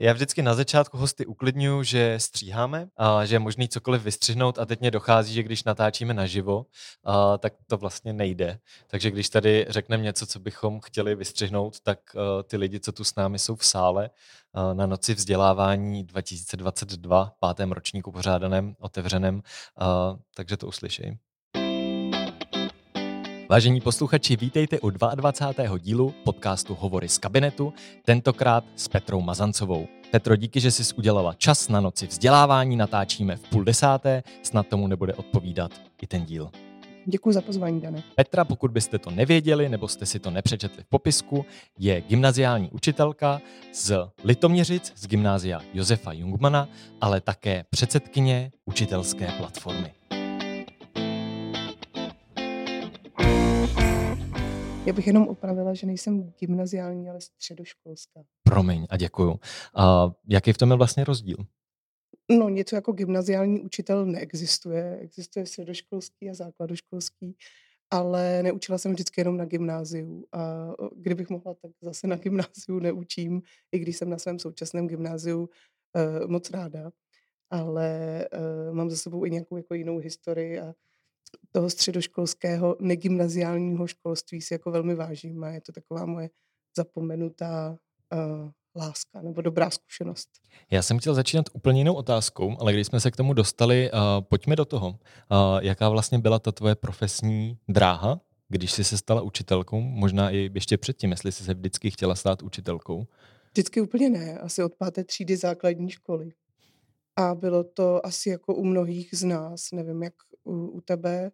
Já vždycky na začátku hosty uklidňuju, že stříháme a že je možný cokoliv vystřihnout a teď mě dochází, že když natáčíme naživo, a, tak to vlastně nejde. Takže když tady řekneme něco, co bychom chtěli vystřihnout, tak a, ty lidi, co tu s námi jsou v sále a, na noci vzdělávání 2022, pátém ročníku pořádaném, otevřeném, a, takže to uslyšej. Vážení posluchači, vítejte u 22. dílu podcastu Hovory z kabinetu, tentokrát s Petrou Mazancovou. Petro, díky, že jsi udělala čas na noci vzdělávání, natáčíme v půl desáté, snad tomu nebude odpovídat i ten díl. Děkuji za pozvání, Dane. Petra, pokud byste to nevěděli nebo jste si to nepřečetli v popisku, je gymnaziální učitelka z Litoměřic, z gymnázia Josefa Jungmana, ale také předsedkyně učitelské platformy. Já bych jenom opravila, že nejsem gymnaziální, ale středoškolská. Promiň a děkuju. A jaký v tom je vlastně rozdíl? No, něco jako gymnaziální učitel neexistuje. Existuje středoškolský a základoškolský, ale neučila jsem vždycky jenom na gymnáziu. A kdybych mohla, tak zase na gymnáziu neučím, i když jsem na svém současném gymnáziu uh, moc ráda. Ale uh, mám za sebou i nějakou jako jinou historii a toho středoškolského negymnaziálního školství si jako velmi vážím a je to taková moje zapomenutá uh, láska nebo dobrá zkušenost. Já jsem chtěl začínat úplně jinou otázkou, ale když jsme se k tomu dostali, uh, pojďme do toho. Uh, jaká vlastně byla ta tvoje profesní dráha, když jsi se stala učitelkou? Možná i ještě předtím, jestli jsi se vždycky chtěla stát učitelkou? Vždycky úplně ne, asi od páté třídy základní školy. A bylo to asi jako u mnohých z nás, nevím jak u, u tebe,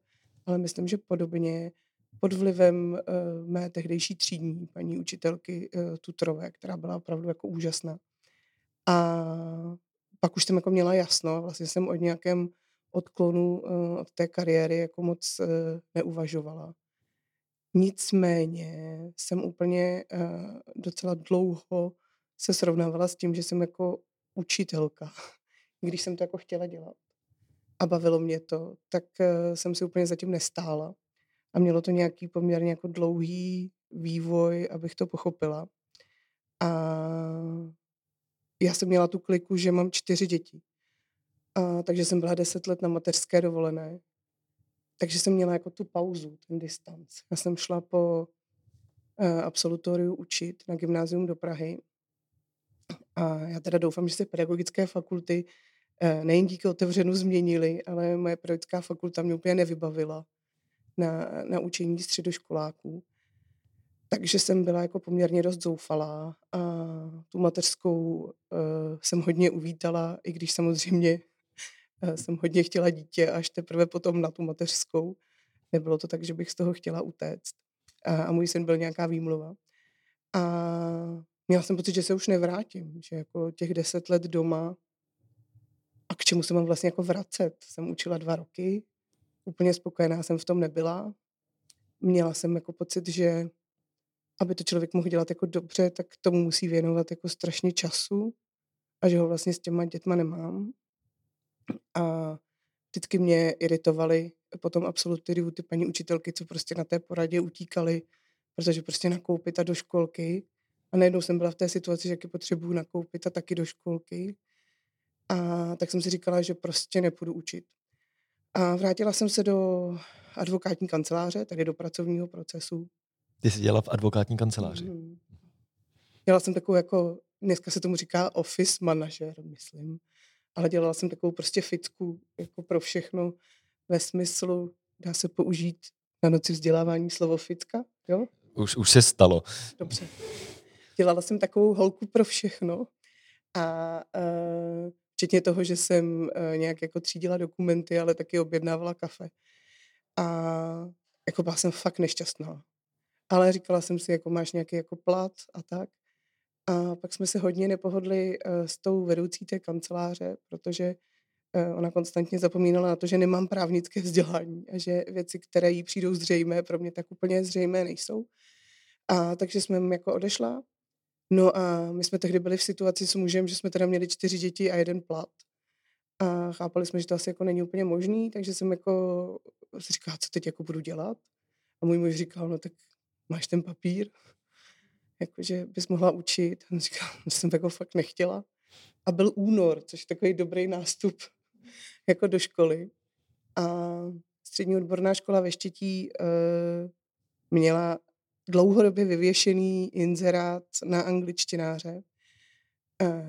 ale myslím, že podobně pod vlivem uh, mé tehdejší třídní paní učitelky uh, Tutrové, která byla opravdu jako úžasná. A pak už jsem jako měla jasno, vlastně jsem o nějakém odklonu uh, od té kariéry jako moc uh, neuvažovala. Nicméně jsem úplně uh, docela dlouho se srovnávala s tím, že jsem jako učitelka když jsem to jako chtěla dělat a bavilo mě to, tak uh, jsem si úplně zatím nestála. A mělo to nějaký poměrně jako dlouhý vývoj, abych to pochopila. A já jsem měla tu kliku, že mám čtyři děti. A, takže jsem byla deset let na mateřské dovolené. Takže jsem měla jako tu pauzu, ten distanc. Já jsem šla po uh, absolutoriu učit na gymnázium do Prahy. A já teda doufám, že se pedagogické fakulty Eh, nejen díky otevřenu změnili, ale moje pedagogická fakulta mě úplně nevybavila na, na učení středoškoláků. Takže jsem byla jako poměrně dost zoufalá a tu mateřskou uh, jsem hodně uvítala, i když samozřejmě uh, jsem hodně chtěla dítě až teprve potom na tu mateřskou. Nebylo to tak, že bych z toho chtěla utéct. A, a můj syn byl nějaká výmluva. A měla jsem pocit, že se už nevrátím, že jako těch deset let doma a k čemu se mám vlastně jako vracet. Jsem učila dva roky, úplně spokojená jsem v tom nebyla. Měla jsem jako pocit, že aby to člověk mohl dělat jako dobře, tak tomu musí věnovat jako strašně času a že ho vlastně s těma dětma nemám. A vždycky mě iritovaly potom absolutoriu ty paní učitelky, co prostě na té poradě utíkaly, protože prostě nakoupit a do školky. A najednou jsem byla v té situaci, že jaký potřebuju nakoupit a taky do školky. A tak jsem si říkala, že prostě nepůjdu učit. A vrátila jsem se do advokátní kanceláře, tedy do pracovního procesu. Ty jsi dělala v advokátní kanceláři? Mm. Dělala jsem takovou jako, dneska se tomu říká office manažer, myslím. Ale dělala jsem takovou prostě fitku jako pro všechno ve smyslu, dá se použít na noci vzdělávání slovo fitka, jo? Už, už se stalo. Dobře. Dělala jsem takovou holku pro všechno a uh, Včetně toho, že jsem uh, nějak jako třídila dokumenty, ale taky objednávala kafe. A jako byla jsem fakt nešťastná. Ale říkala jsem si, jako máš nějaký jako plat a tak. A pak jsme se hodně nepohodli uh, s tou vedoucí té kanceláře, protože uh, ona konstantně zapomínala na to, že nemám právnické vzdělání a že věci, které jí přijdou zřejmé, pro mě tak úplně zřejmé nejsou. A takže jsme jako odešla No a my jsme tehdy byli v situaci s mužem, že jsme teda měli čtyři děti a jeden plat. A chápali jsme, že to asi jako není úplně možný, takže jsem jako si říkala, co teď jako budu dělat. A můj muž říkal, no tak máš ten papír. jakože bys mohla učit. A on říkal, jsem jako fakt nechtěla. A byl únor, což je takový dobrý nástup jako do školy. A střední odborná škola ve Štětí e, měla dlouhodobě vyvěšený inzerát na angličtináře, e,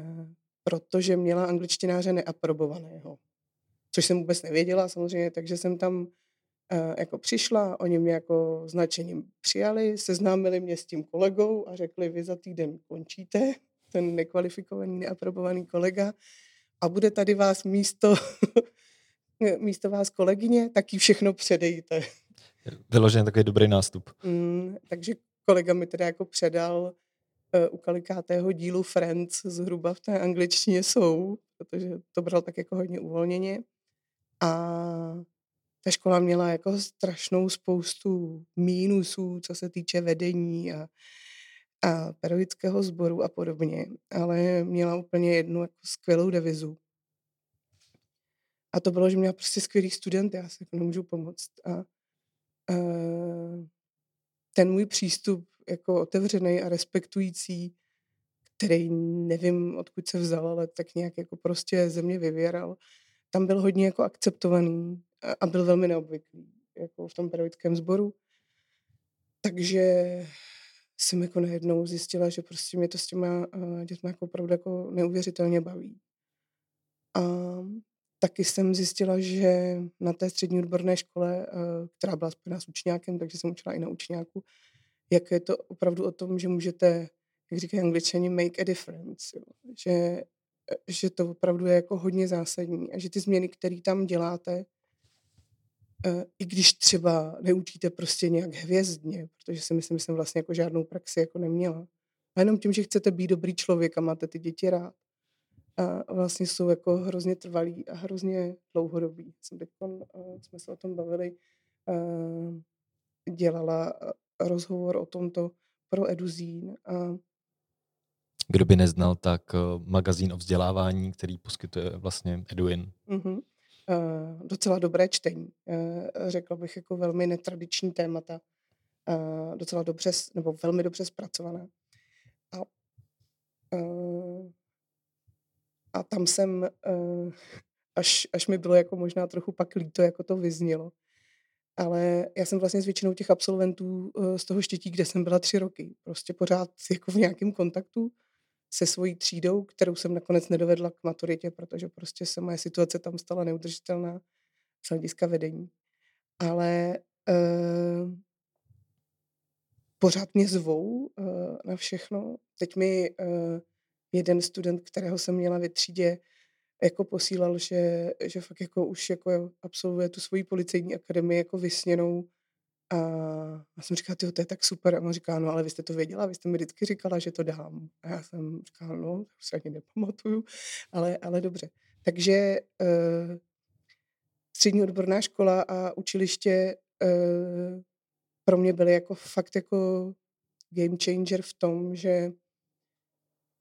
protože měla angličtináře neaprobovaného. Což jsem vůbec nevěděla samozřejmě, takže jsem tam e, jako přišla, oni mě jako značením přijali, seznámili mě s tím kolegou a řekli, vy za týden končíte, ten nekvalifikovaný, neaprobovaný kolega a bude tady vás místo, místo vás kolegyně, tak jí všechno předejte. Vyloženě takový dobrý nástup. Mm, takže kolega mi teda jako předal uh, u kalikátého dílu Friends zhruba v té angličtině jsou, protože to bral tak jako hodně uvolněně. A ta škola měla jako strašnou spoustu mínusů, co se týče vedení a, a pedagogického sboru a podobně, ale měla úplně jednu jako skvělou devizu. A to bylo, že měla prostě skvělý student, já si jako nemůžu pomoct. A ten můj přístup jako otevřený a respektující, který nevím, odkud se vzal, ale tak nějak jako prostě ze mě vyvěral, tam byl hodně jako akceptovaný a byl velmi neobvyklý jako v tom pedagogickém sboru. Takže jsem jako najednou zjistila, že prostě mě to s těma dětmi jako opravdu jako neuvěřitelně baví. A taky jsem zjistila, že na té střední odborné škole, která byla spojená s učňákem, takže jsem učila i na učňáku, jak je to opravdu o tom, že můžete, jak říkají angličani, make a difference. Jo. Že, že to opravdu je jako hodně zásadní a že ty změny, které tam děláte, Eh, i když třeba neučíte prostě nějak hvězdně, protože si myslím, že jsem vlastně jako žádnou praxi jako neměla. A jenom tím, že chcete být dobrý člověk a máte ty děti rád. A vlastně jsou jako hrozně trvalí a hrozně dlouhodobí. Jsem teď, uh, jsme se o tom bavili, uh, dělala rozhovor o tomto pro Eduzín. A kdo by neznal, tak magazín o vzdělávání, který poskytuje vlastně Eduin. Uh-huh. Uh, docela dobré čtení. Uh, řekla bych jako velmi netradiční témata. Uh, docela dobře, nebo velmi dobře zpracované. A, uh, a tam jsem, uh, až, až mi bylo jako možná trochu pak líto, jako to vyznělo. Ale já jsem vlastně s většinou těch absolventů uh, z toho štětí, kde jsem byla tři roky. Prostě pořád jako v nějakém kontaktu se svojí třídou, kterou jsem nakonec nedovedla k maturitě, protože prostě se moje situace tam stala neudržitelná z hlediska vedení. Ale uh, pořád mě zvou uh, na všechno. Teď mi uh, jeden student, kterého jsem měla ve třídě, jako posílal, že, že fakt jako už jako absolvuje tu svoji policejní akademii jako vysněnou a já jsem říkala, to je tak super. A on říká, no ale vy jste to věděla, vy jste mi vždycky říkala, že to dám. A já jsem říkala, no, to se ani nepamatuju, ale, ale dobře. Takže uh, střední odborná škola a učiliště uh, pro mě byly jako fakt jako game changer v tom, že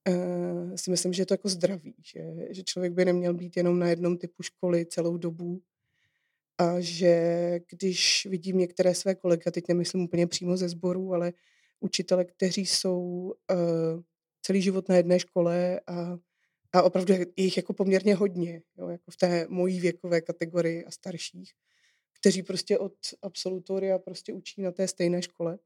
uh, si myslím, že je to jako zdraví, že, že člověk by neměl být jenom na jednom typu školy celou dobu, a že když vidím některé své kolegy, a teď nemyslím úplně přímo ze sboru, ale učitele, kteří jsou uh, celý život na jedné škole a, a opravdu je jich jako poměrně hodně, jo, jako v té mojí věkové kategorii a starších, kteří prostě od absolutoria prostě učí na té stejné škole,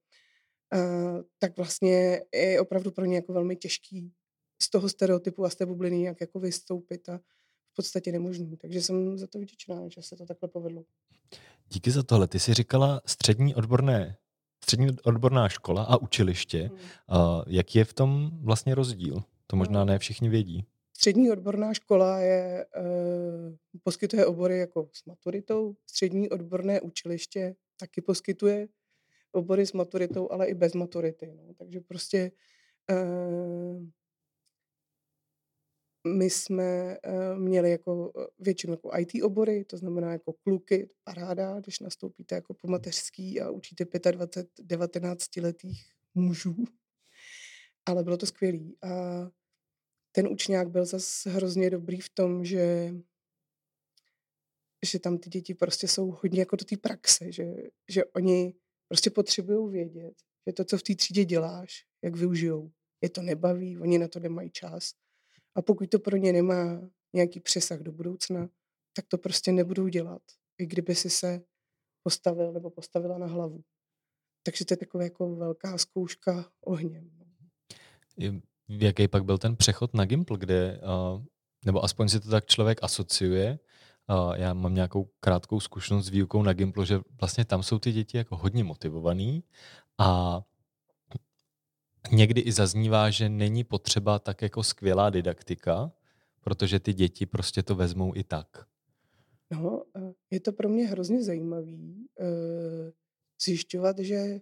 uh, tak vlastně je opravdu pro ně jako velmi těžký z toho stereotypu a z té bubliny jak jako vystoupit a podstatě nemožný. Takže jsem za to vděčná, že se to takhle povedlo. Díky za tohle. Ty jsi říkala střední odborné střední odborná škola a učiliště. Hmm. Uh, jaký je v tom vlastně rozdíl? To možná ne všichni vědí. Střední odborná škola je, uh, poskytuje obory jako s maturitou. Střední odborné učiliště taky poskytuje obory s maturitou, ale i bez maturity. No. Takže prostě uh, my jsme uh, měli jako uh, většinu jako IT obory, to znamená jako kluky, paráda, když nastoupíte jako po mateřský a učíte 25, 19 letých mužů. Ale bylo to skvělý. A ten učňák byl zase hrozně dobrý v tom, že že tam ty děti prostě jsou hodně jako do té praxe, že, že oni prostě potřebují vědět, že to, co v té třídě děláš, jak využijou. Je to nebaví, oni na to nemají čas. A pokud to pro ně nemá nějaký přesah do budoucna, tak to prostě nebudou dělat, i kdyby si se postavil nebo postavila na hlavu. Takže to je taková jako velká zkouška ohněm. No. Jaký pak byl ten přechod na Gimple, kde, nebo aspoň si to tak člověk asociuje, já mám nějakou krátkou zkušenost s výukou na Gimplu, že vlastně tam jsou ty děti jako hodně motivovaný a někdy i zaznívá, že není potřeba tak jako skvělá didaktika, protože ty děti prostě to vezmou i tak. No, je to pro mě hrozně zajímavý uh, zjišťovat, že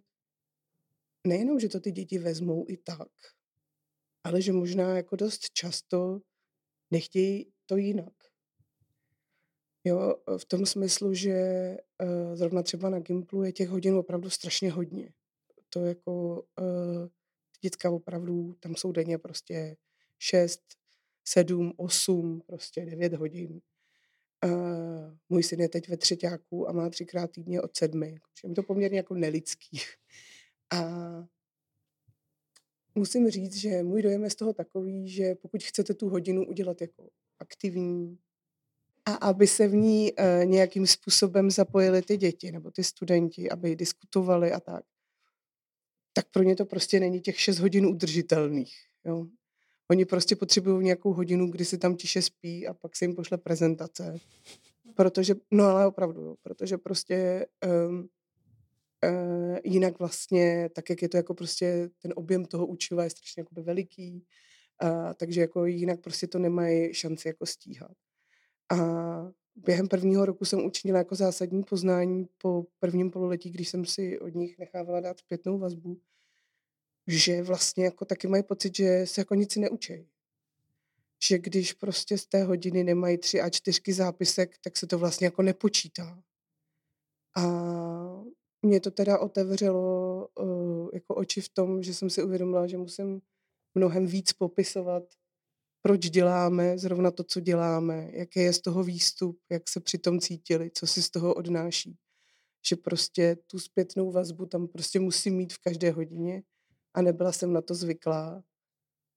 nejenom, že to ty děti vezmou i tak, ale že možná jako dost často nechtějí to jinak. Jo, v tom smyslu, že uh, zrovna třeba na Gimplu je těch hodin opravdu strašně hodně. To jako uh, děcka opravdu, tam jsou denně prostě 6, 7, 8, prostě 9 hodin. Uh, můj syn je teď ve třetíku a má třikrát týdně od sedmi. Je to poměrně jako nelidský. A musím říct, že můj dojem je z toho takový, že pokud chcete tu hodinu udělat jako aktivní a aby se v ní uh, nějakým způsobem zapojili ty děti nebo ty studenti, aby diskutovali a tak, tak pro ně to prostě není těch 6 hodin udržitelných. Jo. Oni prostě potřebují nějakou hodinu, kdy si tam tiše spí a pak se jim pošle prezentace. Protože, no ale opravdu, jo, protože prostě um, uh, jinak vlastně, tak jak je to jako prostě, ten objem toho učiva je strašně jakoby veliký, uh, takže jako jinak prostě to nemají šanci jako stíhat. A během prvního roku jsem učinila jako zásadní poznání po prvním pololetí, když jsem si od nich nechávala dát zpětnou vazbu, že vlastně jako taky mají pocit, že se jako nic neučí. Že když prostě z té hodiny nemají tři a čtyřky zápisek, tak se to vlastně jako nepočítá. A mě to teda otevřelo uh, jako oči v tom, že jsem si uvědomila, že musím mnohem víc popisovat, proč děláme zrovna to, co děláme, jaký je z toho výstup, jak se při tom cítili, co si z toho odnáší. Že prostě tu zpětnou vazbu tam prostě musím mít v každé hodině a nebyla jsem na to zvyklá.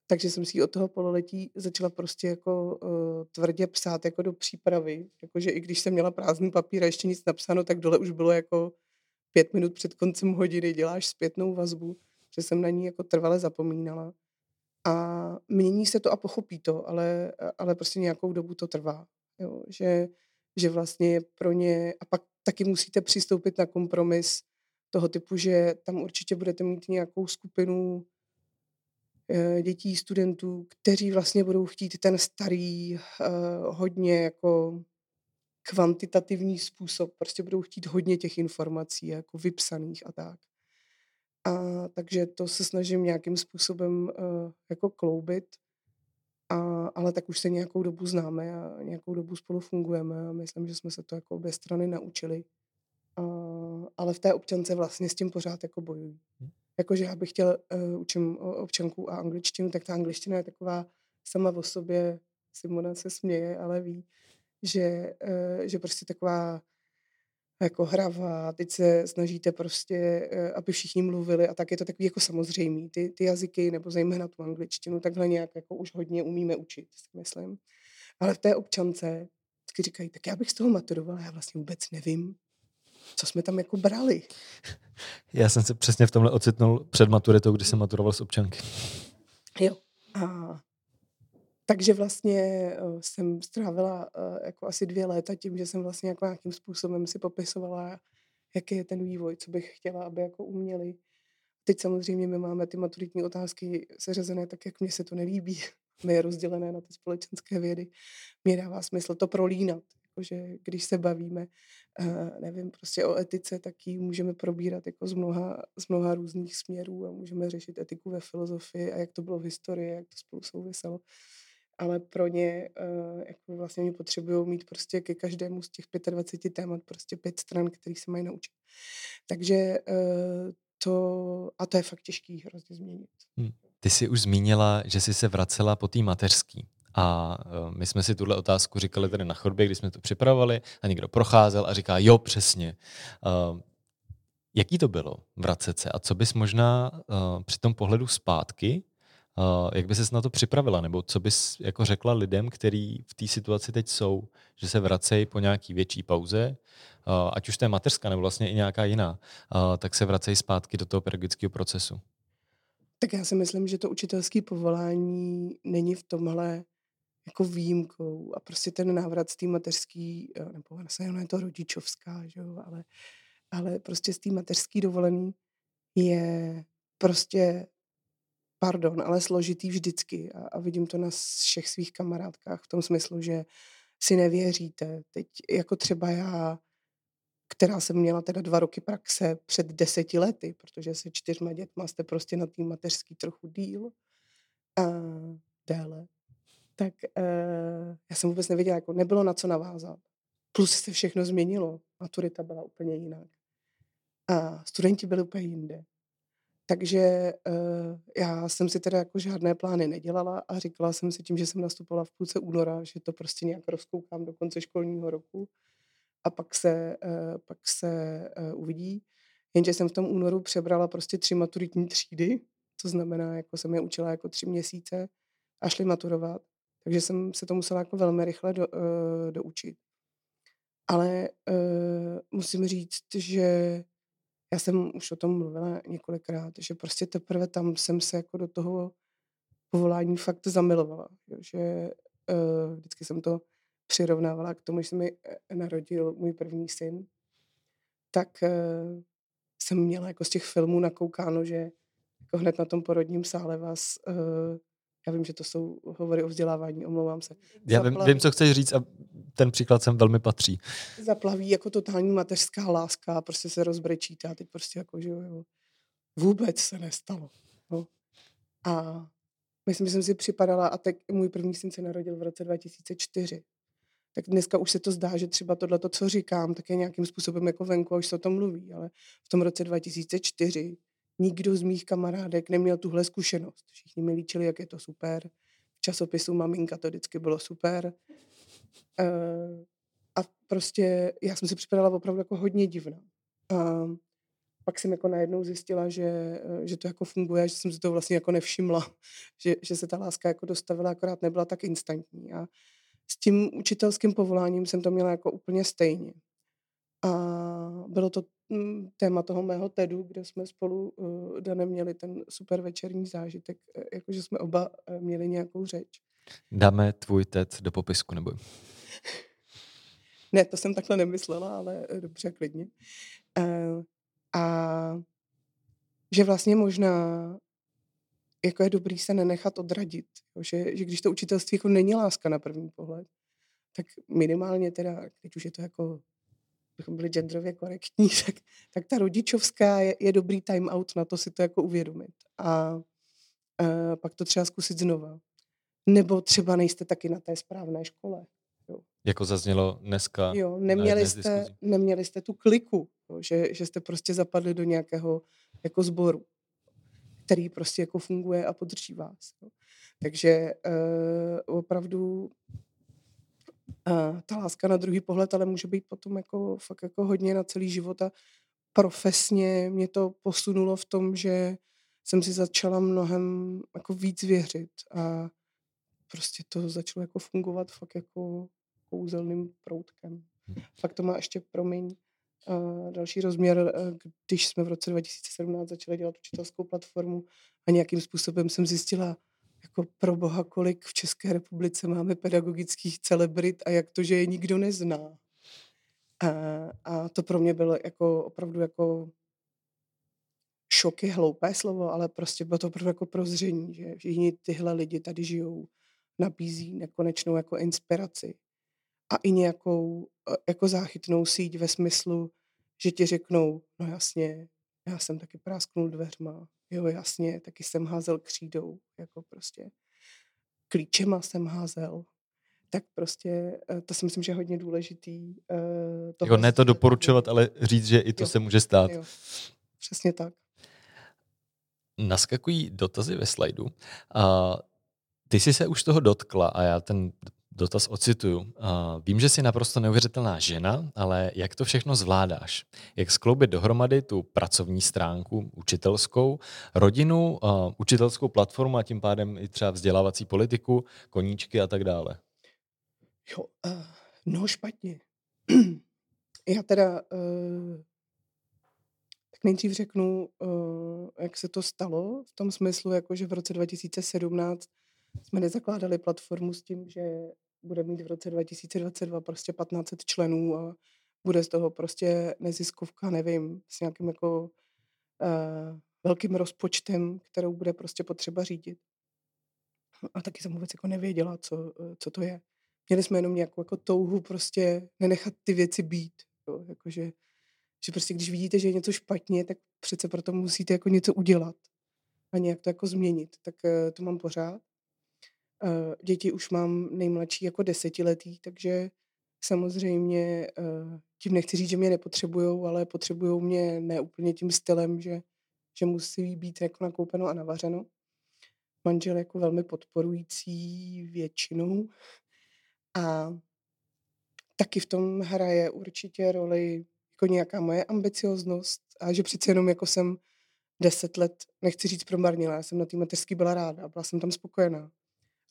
Takže jsem si od toho pololetí začala prostě jako uh, tvrdě psát jako do přípravy. Jakože i když jsem měla prázdný papír a ještě nic napsáno, tak dole už bylo jako pět minut před koncem hodiny děláš zpětnou vazbu, že jsem na ní jako trvale zapomínala. A mění se to a pochopí to, ale, ale prostě nějakou dobu to trvá. Jo? Že, že vlastně pro ně, a pak taky musíte přistoupit na kompromis toho typu, že tam určitě budete mít nějakou skupinu eh, dětí, studentů, kteří vlastně budou chtít ten starý, uh, hodně jako kvantitativní způsob, prostě budou chtít hodně těch informací, jako vypsaných a tak. A takže to se snažím nějakým způsobem uh, jako kloubit, a, ale tak už se nějakou dobu známe a nějakou dobu spolu fungujeme a myslím, že jsme se to jako obě strany naučili. A, ale v té občance vlastně s tím pořád jako bojují. Hm. Jakože já bych chtěl, uh, učím občanku a angličtinu, tak ta angličtina je taková sama o sobě, Simona se směje, ale ví, že, uh, že prostě taková jako hravá, teď se snažíte prostě, uh, aby všichni mluvili a tak je to takový jako samozřejmý. Ty, ty jazyky, nebo zejména tu angličtinu, takhle nějak jako už hodně umíme učit, si myslím. Ale v té občance vždycky říkají, tak já bych z toho maturovala, já vlastně vůbec nevím, co jsme tam jako brali. Já jsem se přesně v tomhle ocitnul před maturitou, kdy jsem maturoval z občanky. Jo. A takže vlastně uh, jsem strávila uh, jako asi dvě léta tím, že jsem vlastně jako nějakým způsobem si popisovala, jaký je ten vývoj, co bych chtěla, aby jako uměli. Teď samozřejmě my máme ty maturitní otázky seřazené tak, jak mně se to nelíbí. My je rozdělené na ty společenské vědy. Mně dává smysl to prolínat že když se bavíme, uh, nevím, prostě o etice, tak ji můžeme probírat jako z mnoha, z mnoha různých směrů a můžeme řešit etiku ve filozofii a jak to bylo v historii, jak to spolu souviselo. Ale pro ně uh, jako vlastně oni potřebují mít prostě ke každému z těch 25 témat prostě pět stran, který se mají naučit. Takže uh, to, a to je fakt těžký hrozně změnit. Hmm. Ty jsi už zmínila, že jsi se vracela po té mateřský. A e, my jsme si tuhle otázku říkali tady na chodbě, když jsme to připravovali a někdo procházel a říká, jo, přesně. Jaký to bylo vracet se a co bys možná při tom pohledu zpátky, uh, jak by ses na to připravila, nebo co bys jako řekla lidem, kteří v té situaci teď jsou, že se vracejí po nějaký větší pauze, uh, ať už to je mateřská nebo vlastně i nějaká jiná, uh, tak se vracejí zpátky do toho pedagogického procesu. Tak já si myslím, že to učitelské povolání není v tomhle jako výjimkou a prostě ten návrat z té mateřský, nebo vlastně je to rodičovská, že jo, ale ale prostě z té mateřský dovolený je prostě, pardon, ale složitý vždycky a, a vidím to na všech svých kamarádkách v tom smyslu, že si nevěříte. Teď jako třeba já, která jsem měla teda dva roky praxe před deseti lety, protože se čtyřma dětma jste prostě na té mateřský trochu díl a déle, tak uh, já jsem vůbec nevěděla, jako nebylo na co navázat. Plus se všechno změnilo. Maturita byla úplně jinak. A studenti byli úplně jinde. Takže uh, já jsem si teda jako žádné plány nedělala a říkala jsem si tím, že jsem nastupovala v půlce února, že to prostě nějak rozkoukám do konce školního roku a pak se, uh, pak se uh, uvidí. Jenže jsem v tom únoru přebrala prostě tři maturitní třídy, co znamená, jako jsem je učila jako tři měsíce a šli maturovat. Takže jsem se to musela jako velmi rychle do, doučit. Ale musím říct, že já jsem už o tom mluvila několikrát, že prostě teprve tam jsem se jako do toho povolání fakt zamilovala. Že uh, vždycky jsem to přirovnávala k tomu, že se mi eh, narodil můj první syn, tak uh, jsem měla jako z těch filmů nakoukáno, že jako hned na tom porodním sále vás já vím, že to jsou hovory o vzdělávání, omlouvám se. Já vím, vím, co chceš říct a ten příklad sem velmi patří. Zaplaví jako totální mateřská láska, prostě se rozbrečíte a teď prostě jako, že jo, vůbec se nestalo. No. A myslím, že jsem si připadala, a teď můj první syn se narodil v roce 2004. Tak dneska už se to zdá, že třeba tohle, co říkám, tak je nějakým způsobem jako venku a už se o tom mluví, ale v tom roce 2004 nikdo z mých kamarádek neměl tuhle zkušenost. Všichni mi líčili, jak je to super. V časopisu Maminka to vždycky bylo super. Uh, a prostě já jsem si připadala opravdu jako hodně divná. A pak jsem jako najednou zjistila, že, eh, že to jako funguje, že jsem si to vlastně jako nevšimla, že, že se ta láska jako dostavila, akorát nebyla tak instantní. A s tím učitelským povoláním jsem to měla jako úplně stejně. A bylo to téma toho mého TEDu, kde jsme spolu uh, Danem měli ten super večerní zážitek, eh, jakože jsme oba uh, měli nějakou řeč. Dáme tvůj TED do popisku, nebo? ne, to jsem takhle nemyslela, ale dobře, klidně. Uh, a že vlastně možná jako je dobrý se nenechat odradit. Jo? Že, že když to učitelství jako není láska na první pohled, tak minimálně teda, teď už je to jako bychom byli genderově korektní, tak, tak ta rodičovská je, je dobrý time out na to si to jako uvědomit. A, a pak to třeba zkusit znova. Nebo třeba nejste taky na té správné škole. Jo. Jako zaznělo dneska. Jo, neměli, jste, neměli jste tu kliku, jo, že, že jste prostě zapadli do nějakého jako sboru, který prostě jako funguje a podrží vás. Jo. Takže uh, opravdu a ta láska na druhý pohled, ale může být potom jako fakt jako hodně na celý život a profesně mě to posunulo v tom, že jsem si začala mnohem jako víc věřit a prostě to začalo jako fungovat fakt jako kouzelným proutkem. Hm. Fakt to má ještě, promiň, uh, další rozměr, uh, když jsme v roce 2017 začali dělat učitelskou platformu a nějakým způsobem jsem zjistila, jako pro boha, kolik v České republice máme pedagogických celebrit a jak to, že je nikdo nezná. A, a to pro mě bylo jako opravdu jako šok je hloupé slovo, ale prostě bylo to opravdu jako prozření, že všichni tyhle lidi tady žijou, nabízí nekonečnou jako inspiraci a i nějakou e, jako záchytnou síť ve smyslu, že ti řeknou, no jasně, já jsem taky prásknul dveřma, jo jasně, taky jsem házel křídou, jako prostě klíčema jsem házel, tak prostě eh, to si myslím, že je hodně důležitý. Uh, jako ne to doporučovat, ale říct, že i to jo, se může stát. Jo, přesně tak. Naskakují dotazy ve slajdu. A ty jsi se už toho dotkla a já ten Dotaz ocituju. Uh, vím, že jsi naprosto neuvěřitelná žena, ale jak to všechno zvládáš? Jak skloubit dohromady tu pracovní stránku učitelskou, rodinu, uh, učitelskou platformu a tím pádem i třeba vzdělávací politiku, koníčky a tak dále? Jo, uh, no špatně. Já teda uh, tak nejdřív řeknu, uh, jak se to stalo, v tom smyslu, jako že v roce 2017 jsme nezakládali platformu s tím, že bude mít v roce 2022 prostě 1500 členů a bude z toho prostě neziskovka, nevím, s nějakým jako uh, velkým rozpočtem, kterou bude prostě potřeba řídit. A taky jsem vůbec jako nevěděla, co, co to je. Měli jsme jenom nějakou jako touhu prostě nenechat ty věci být. Jo? Jakože, že prostě když vidíte, že je něco špatně, tak přece proto musíte jako něco udělat a nějak to jako změnit. Tak uh, to mám pořád. Uh, děti už mám nejmladší jako desetiletý, takže samozřejmě uh, tím nechci říct, že mě nepotřebujou, ale potřebují mě ne úplně tím stylem, že, že musí být jako nakoupeno a navařeno. Manžel jako velmi podporující většinou a taky v tom hraje určitě roli jako nějaká moje ambicioznost a že přece jenom jako jsem deset let, nechci říct promarnila, já jsem na té mateřský byla ráda, byla jsem tam spokojená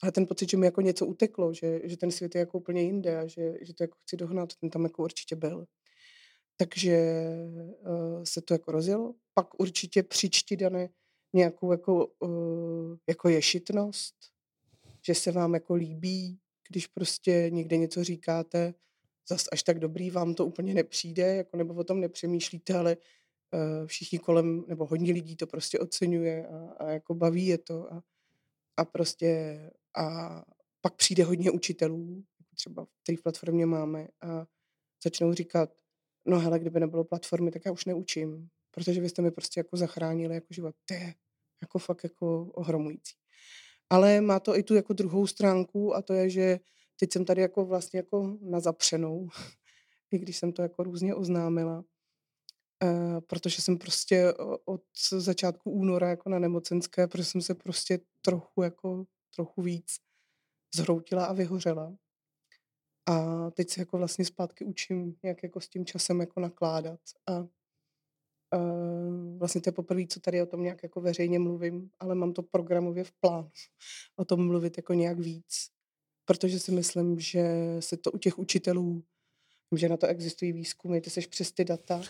ale ten pocit, že mi jako něco uteklo, že, že ten svět je jako úplně jinde a že, že to jako chci dohnat, ten tam jako určitě byl. Takže uh, se to jako rozjelo. Pak určitě přičti dané nějakou jako, uh, jako ješitnost, že se vám jako líbí, když prostě někde něco říkáte, zas až tak dobrý vám to úplně nepřijde, jako nebo o tom nepřemýšlíte, ale uh, všichni kolem, nebo hodně lidí to prostě oceňuje a, a jako baví je to a, a prostě a pak přijde hodně učitelů, třeba v té platformě máme, a začnou říkat, no hele, kdyby nebylo platformy, tak já už neučím, protože vy jste mi prostě jako zachránili jako život. To je jako fakt jako ohromující. Ale má to i tu jako druhou stránku a to je, že teď jsem tady jako vlastně jako na zapřenou, i když jsem to jako různě oznámila, Uh, protože jsem prostě od začátku února jako na nemocenské, protože jsem se prostě trochu jako trochu víc zhroutila a vyhořela. A teď se jako vlastně zpátky učím, jak jako s tím časem jako nakládat. A, a vlastně to je poprvé, co tady o tom nějak jako veřejně mluvím, ale mám to programově v plánu o tom mluvit jako nějak víc. Protože si myslím, že se to u těch učitelů že na to existují výzkumy, ty seš přes ty data,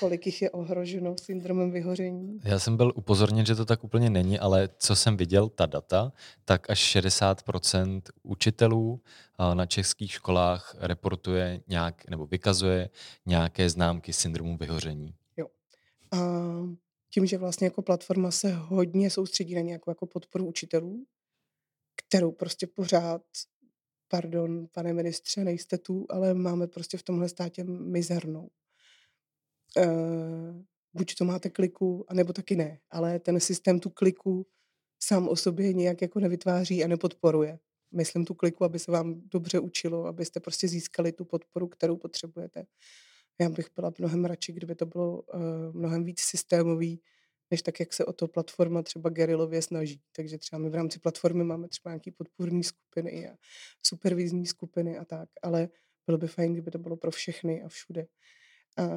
kolik jich je ohroženo syndromem vyhoření. Já jsem byl upozorněn, že to tak úplně není, ale co jsem viděl, ta data, tak až 60% učitelů na českých školách reportuje nějak, nebo vykazuje nějaké známky syndromu vyhoření. Jo. A tím, že vlastně jako platforma se hodně soustředí na nějakou jako podporu učitelů, kterou prostě pořád pardon, pane ministře, nejste tu, ale máme prostě v tomhle státě mizernou. Uh, buď to máte kliku, anebo taky ne, ale ten systém tu kliku sám o sobě nějak jako nevytváří a nepodporuje. Myslím tu kliku, aby se vám dobře učilo, abyste prostě získali tu podporu, kterou potřebujete. Já bych byla mnohem radši, kdyby to bylo uh, mnohem víc systémový, než tak, jak se o to platforma třeba gerilově snaží. Takže třeba my v rámci platformy máme třeba nějaké podpůrné skupiny a supervizní skupiny a tak, ale bylo by fajn, kdyby to bylo pro všechny a všude. A, a,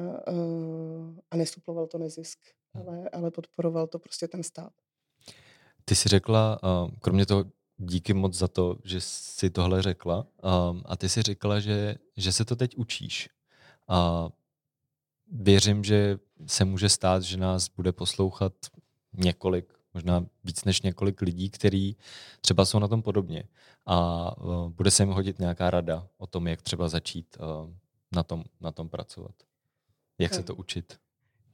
a nesuploval to nezisk, hm. ale, ale podporoval to prostě ten stát. Ty jsi řekla, kromě toho díky moc za to, že jsi tohle řekla, a ty jsi řekla, že, že se to teď učíš. A věřím, že se může stát, že nás bude poslouchat několik, možná víc než několik lidí, kteří třeba jsou na tom podobně. A uh, bude se jim hodit nějaká rada o tom, jak třeba začít uh, na, tom, na tom pracovat. Jak se to učit?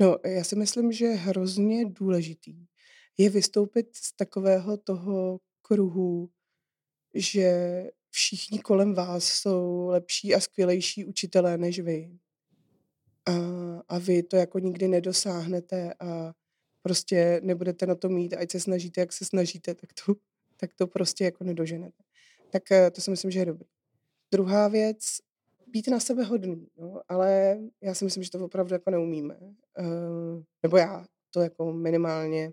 No, já si myslím, že hrozně důležitý je vystoupit z takového toho kruhu, že všichni kolem vás jsou lepší a skvělejší učitelé než vy a, a vy to jako nikdy nedosáhnete a prostě nebudete na to mít, ať se snažíte, jak se snažíte, tak to, tak to prostě jako nedoženete. Tak eh, to si myslím, že je dobrý. Druhá věc, být na sebe hodný, no, ale já si myslím, že to opravdu jako neumíme. Uh, nebo já to jako minimálně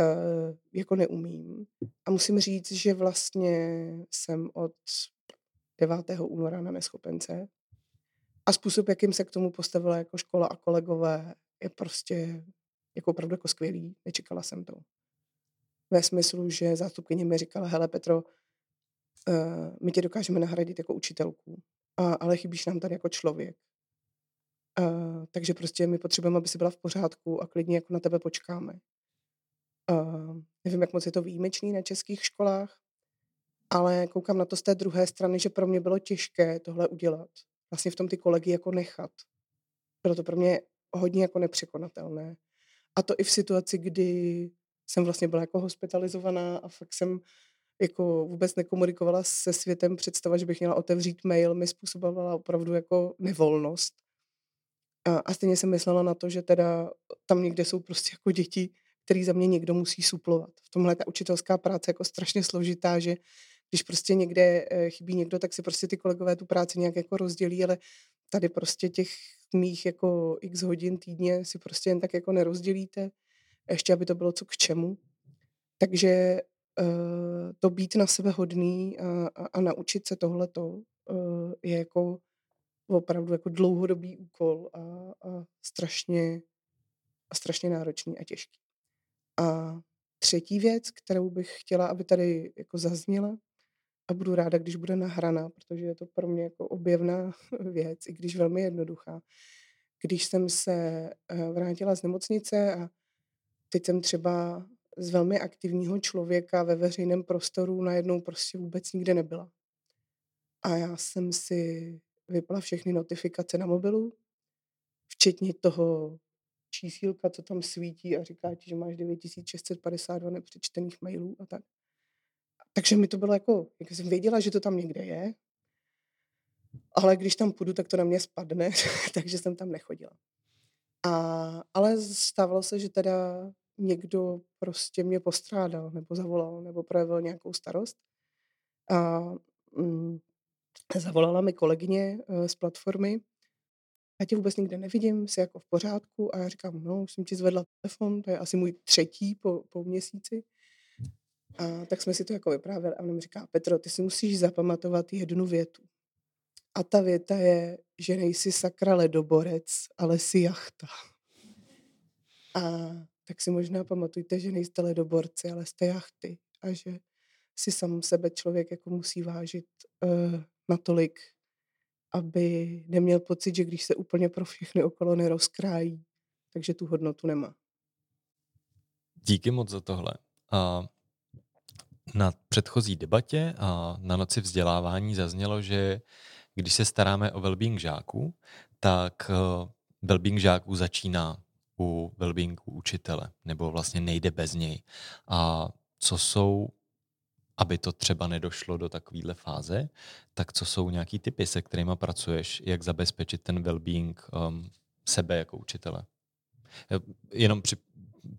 uh, jako neumím. A musím říct, že vlastně jsem od 9. února na neschopence. A způsob, jakým se k tomu postavila jako škola a kolegové, je prostě jako opravdu jako skvělý. Nečekala jsem to. Ve smyslu, že zástupkyně mi říkala, hele Petro, uh, my tě dokážeme nahradit jako učitelku, a, ale chybíš nám tady jako člověk. Uh, takže prostě my potřebujeme, aby si byla v pořádku a klidně jako na tebe počkáme. Uh, nevím, jak moc je to výjimečný na českých školách, ale koukám na to z té druhé strany, že pro mě bylo těžké tohle udělat. Vlastně v tom ty kolegy jako nechat. Bylo to pro mě hodně jako nepřekonatelné. A to i v situaci, kdy jsem vlastně byla jako hospitalizovaná a fakt jsem jako vůbec nekomunikovala se světem. Představa, že bych měla otevřít mail, mi způsobovala opravdu jako nevolnost. A, a stejně jsem myslela na to, že teda tam někde jsou prostě jako děti, který za mě někdo musí suplovat. V tomhle ta učitelská práce jako strašně složitá, že když prostě někde eh, chybí někdo, tak si prostě ty kolegové tu práci nějak jako rozdělí, ale tady prostě těch mých jako x hodin týdně si prostě jen tak jako nerozdělíte, ještě aby to bylo co k čemu. Takže uh, to být na sebe hodný a, a, a naučit se tohleto uh, je jako opravdu jako dlouhodobý úkol a, a strašně a strašně náročný a těžký. A třetí věc, kterou bych chtěla, aby tady jako zazněla, a budu ráda, když bude nahraná, protože je to pro mě jako objevná věc, i když velmi jednoduchá. Když jsem se eh, vrátila z nemocnice a teď jsem třeba z velmi aktivního člověka ve veřejném prostoru najednou prostě vůbec nikde nebyla. A já jsem si vypla všechny notifikace na mobilu, včetně toho čísílka, co tam svítí a říká ti, že máš 9652 nepřečtených mailů a tak. Takže mi to bylo jako, jak jsem věděla, že to tam někde je, ale když tam půjdu, tak to na mě spadne, takže jsem tam nechodila. A, ale stávalo se, že teda někdo prostě mě postrádal, nebo zavolal, nebo projevil nějakou starost. A mm, zavolala mi kolegyně uh, z platformy, já tě vůbec nikde nevidím, jsi jako v pořádku a já říkám, no, už jsem ti zvedla telefon, to je asi můj třetí po, po měsíci. A tak jsme si to jako vyprávěli a on mi říká, Petro, ty si musíš zapamatovat jednu větu. A ta věta je, že nejsi sakra ledoborec, ale jsi jachta. A tak si možná pamatujte, že nejste ledoborci, ale jste jachty. A že si sám sebe člověk jako musí vážit uh, natolik, aby neměl pocit, že když se úplně pro všechny okolo nerozkrájí, takže tu hodnotu nemá. Díky moc za tohle. A na předchozí debatě a na noci vzdělávání zaznělo, že když se staráme o wellbeing žáků, tak eh, wellbeing žáků začíná u wellbeingu učitele, nebo vlastně nejde bez něj. A co jsou, aby to třeba nedošlo do takovéhle fáze, tak co jsou nějaký typy, se kterými pracuješ, jak zabezpečit ten wellbeing um, sebe jako učitele? Eh, jenom při,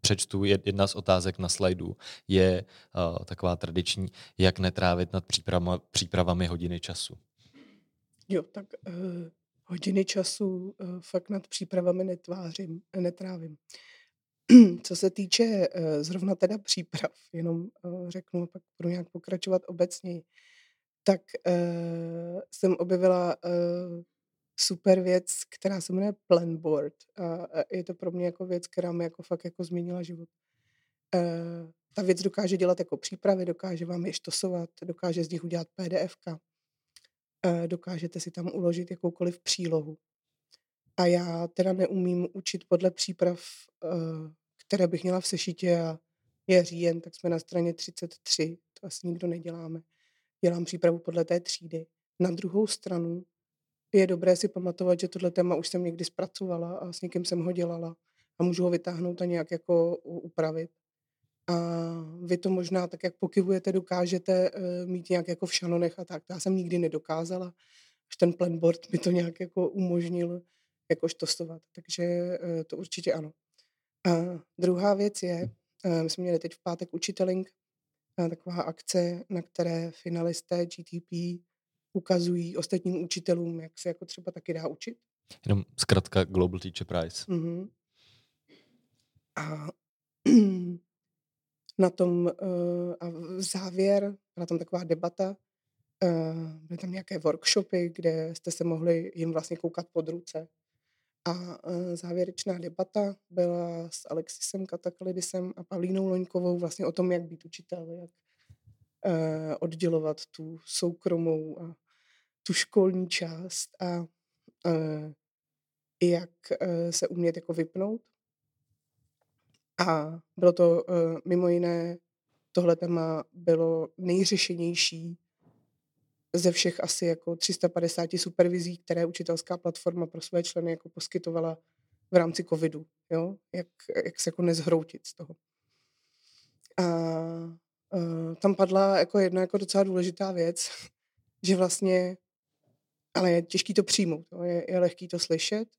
přečtu jedna z otázek na slajdu, je uh, taková tradiční, jak netrávit nad přípravami, přípravami hodiny času. Jo, tak uh, hodiny času uh, fakt nad přípravami netvářím, netrávím. Co se týče uh, zrovna teda příprav, jenom uh, řeknu pak budu nějak pokračovat obecně, tak uh, jsem objevila uh, super věc, která se jmenuje Planboard. A je to pro mě jako věc, která mi jako fakt jako změnila život. E, ta věc dokáže dělat jako přípravy, dokáže vám je štosovat, dokáže z nich udělat pdf e, dokážete si tam uložit jakoukoliv přílohu. A já teda neumím učit podle příprav, e, které bych měla v sešitě a je říjen, tak jsme na straně 33, to asi nikdo neděláme. Dělám přípravu podle té třídy. Na druhou stranu je dobré si pamatovat, že tohle téma už jsem někdy zpracovala a s někým jsem ho dělala a můžu ho vytáhnout a nějak jako upravit. A vy to možná tak, jak pokyvujete, dokážete uh, mít nějak jako v šanonech a tak. To já jsem nikdy nedokázala. Až ten planboard mi to nějak jako umožnil jako štosovat. Takže uh, to určitě ano. A druhá věc je, uh, my jsme měli teď v pátek učiteling, uh, taková akce, na které finalisté GTP ukazují ostatním učitelům, jak se jako třeba taky dá učit. Jenom zkrátka Global Teacher Prize. Mm-hmm. A na tom uh, a závěr, na tom taková debata, Uh, byly tam nějaké workshopy, kde jste se mohli jim vlastně koukat pod ruce. A uh, závěrečná debata byla s Alexisem Katakalidisem a Pavlínou Loňkovou vlastně o tom, jak být učitel, jak uh, oddělovat tu soukromou a tu školní část a uh, jak uh, se umět jako vypnout. A bylo to uh, mimo jiné, tohle téma bylo nejřešenější ze všech asi jako 350 supervizí, které učitelská platforma pro své členy jako poskytovala v rámci covidu, jo? Jak, jak se jako nezhroutit z toho. A uh, tam padla jako jedna jako docela důležitá věc, že vlastně, ale je těžký to přijmout, jo? Je, je lehký to slyšet,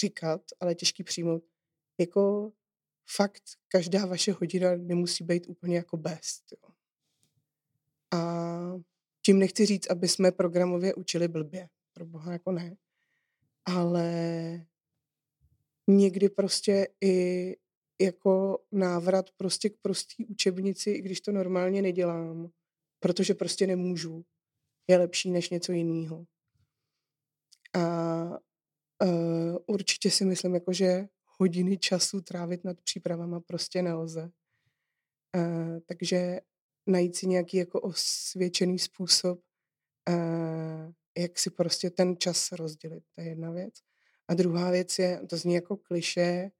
říkat, ale je těžký přijmout. Jako fakt každá vaše hodina nemusí být úplně jako best. Jo? A tím nechci říct, aby jsme programově učili blbě. Pro boha jako ne. Ale někdy prostě i jako návrat prostě k prostý učebnici, i když to normálně nedělám, protože prostě nemůžu, je lepší než něco jiného. A uh, určitě si myslím, jako, že hodiny času trávit nad přípravama prostě nelze. Uh, takže najít si nějaký jako osvědčený způsob, uh, jak si prostě ten čas rozdělit. To je jedna věc. A druhá věc je, to zní jako kliše,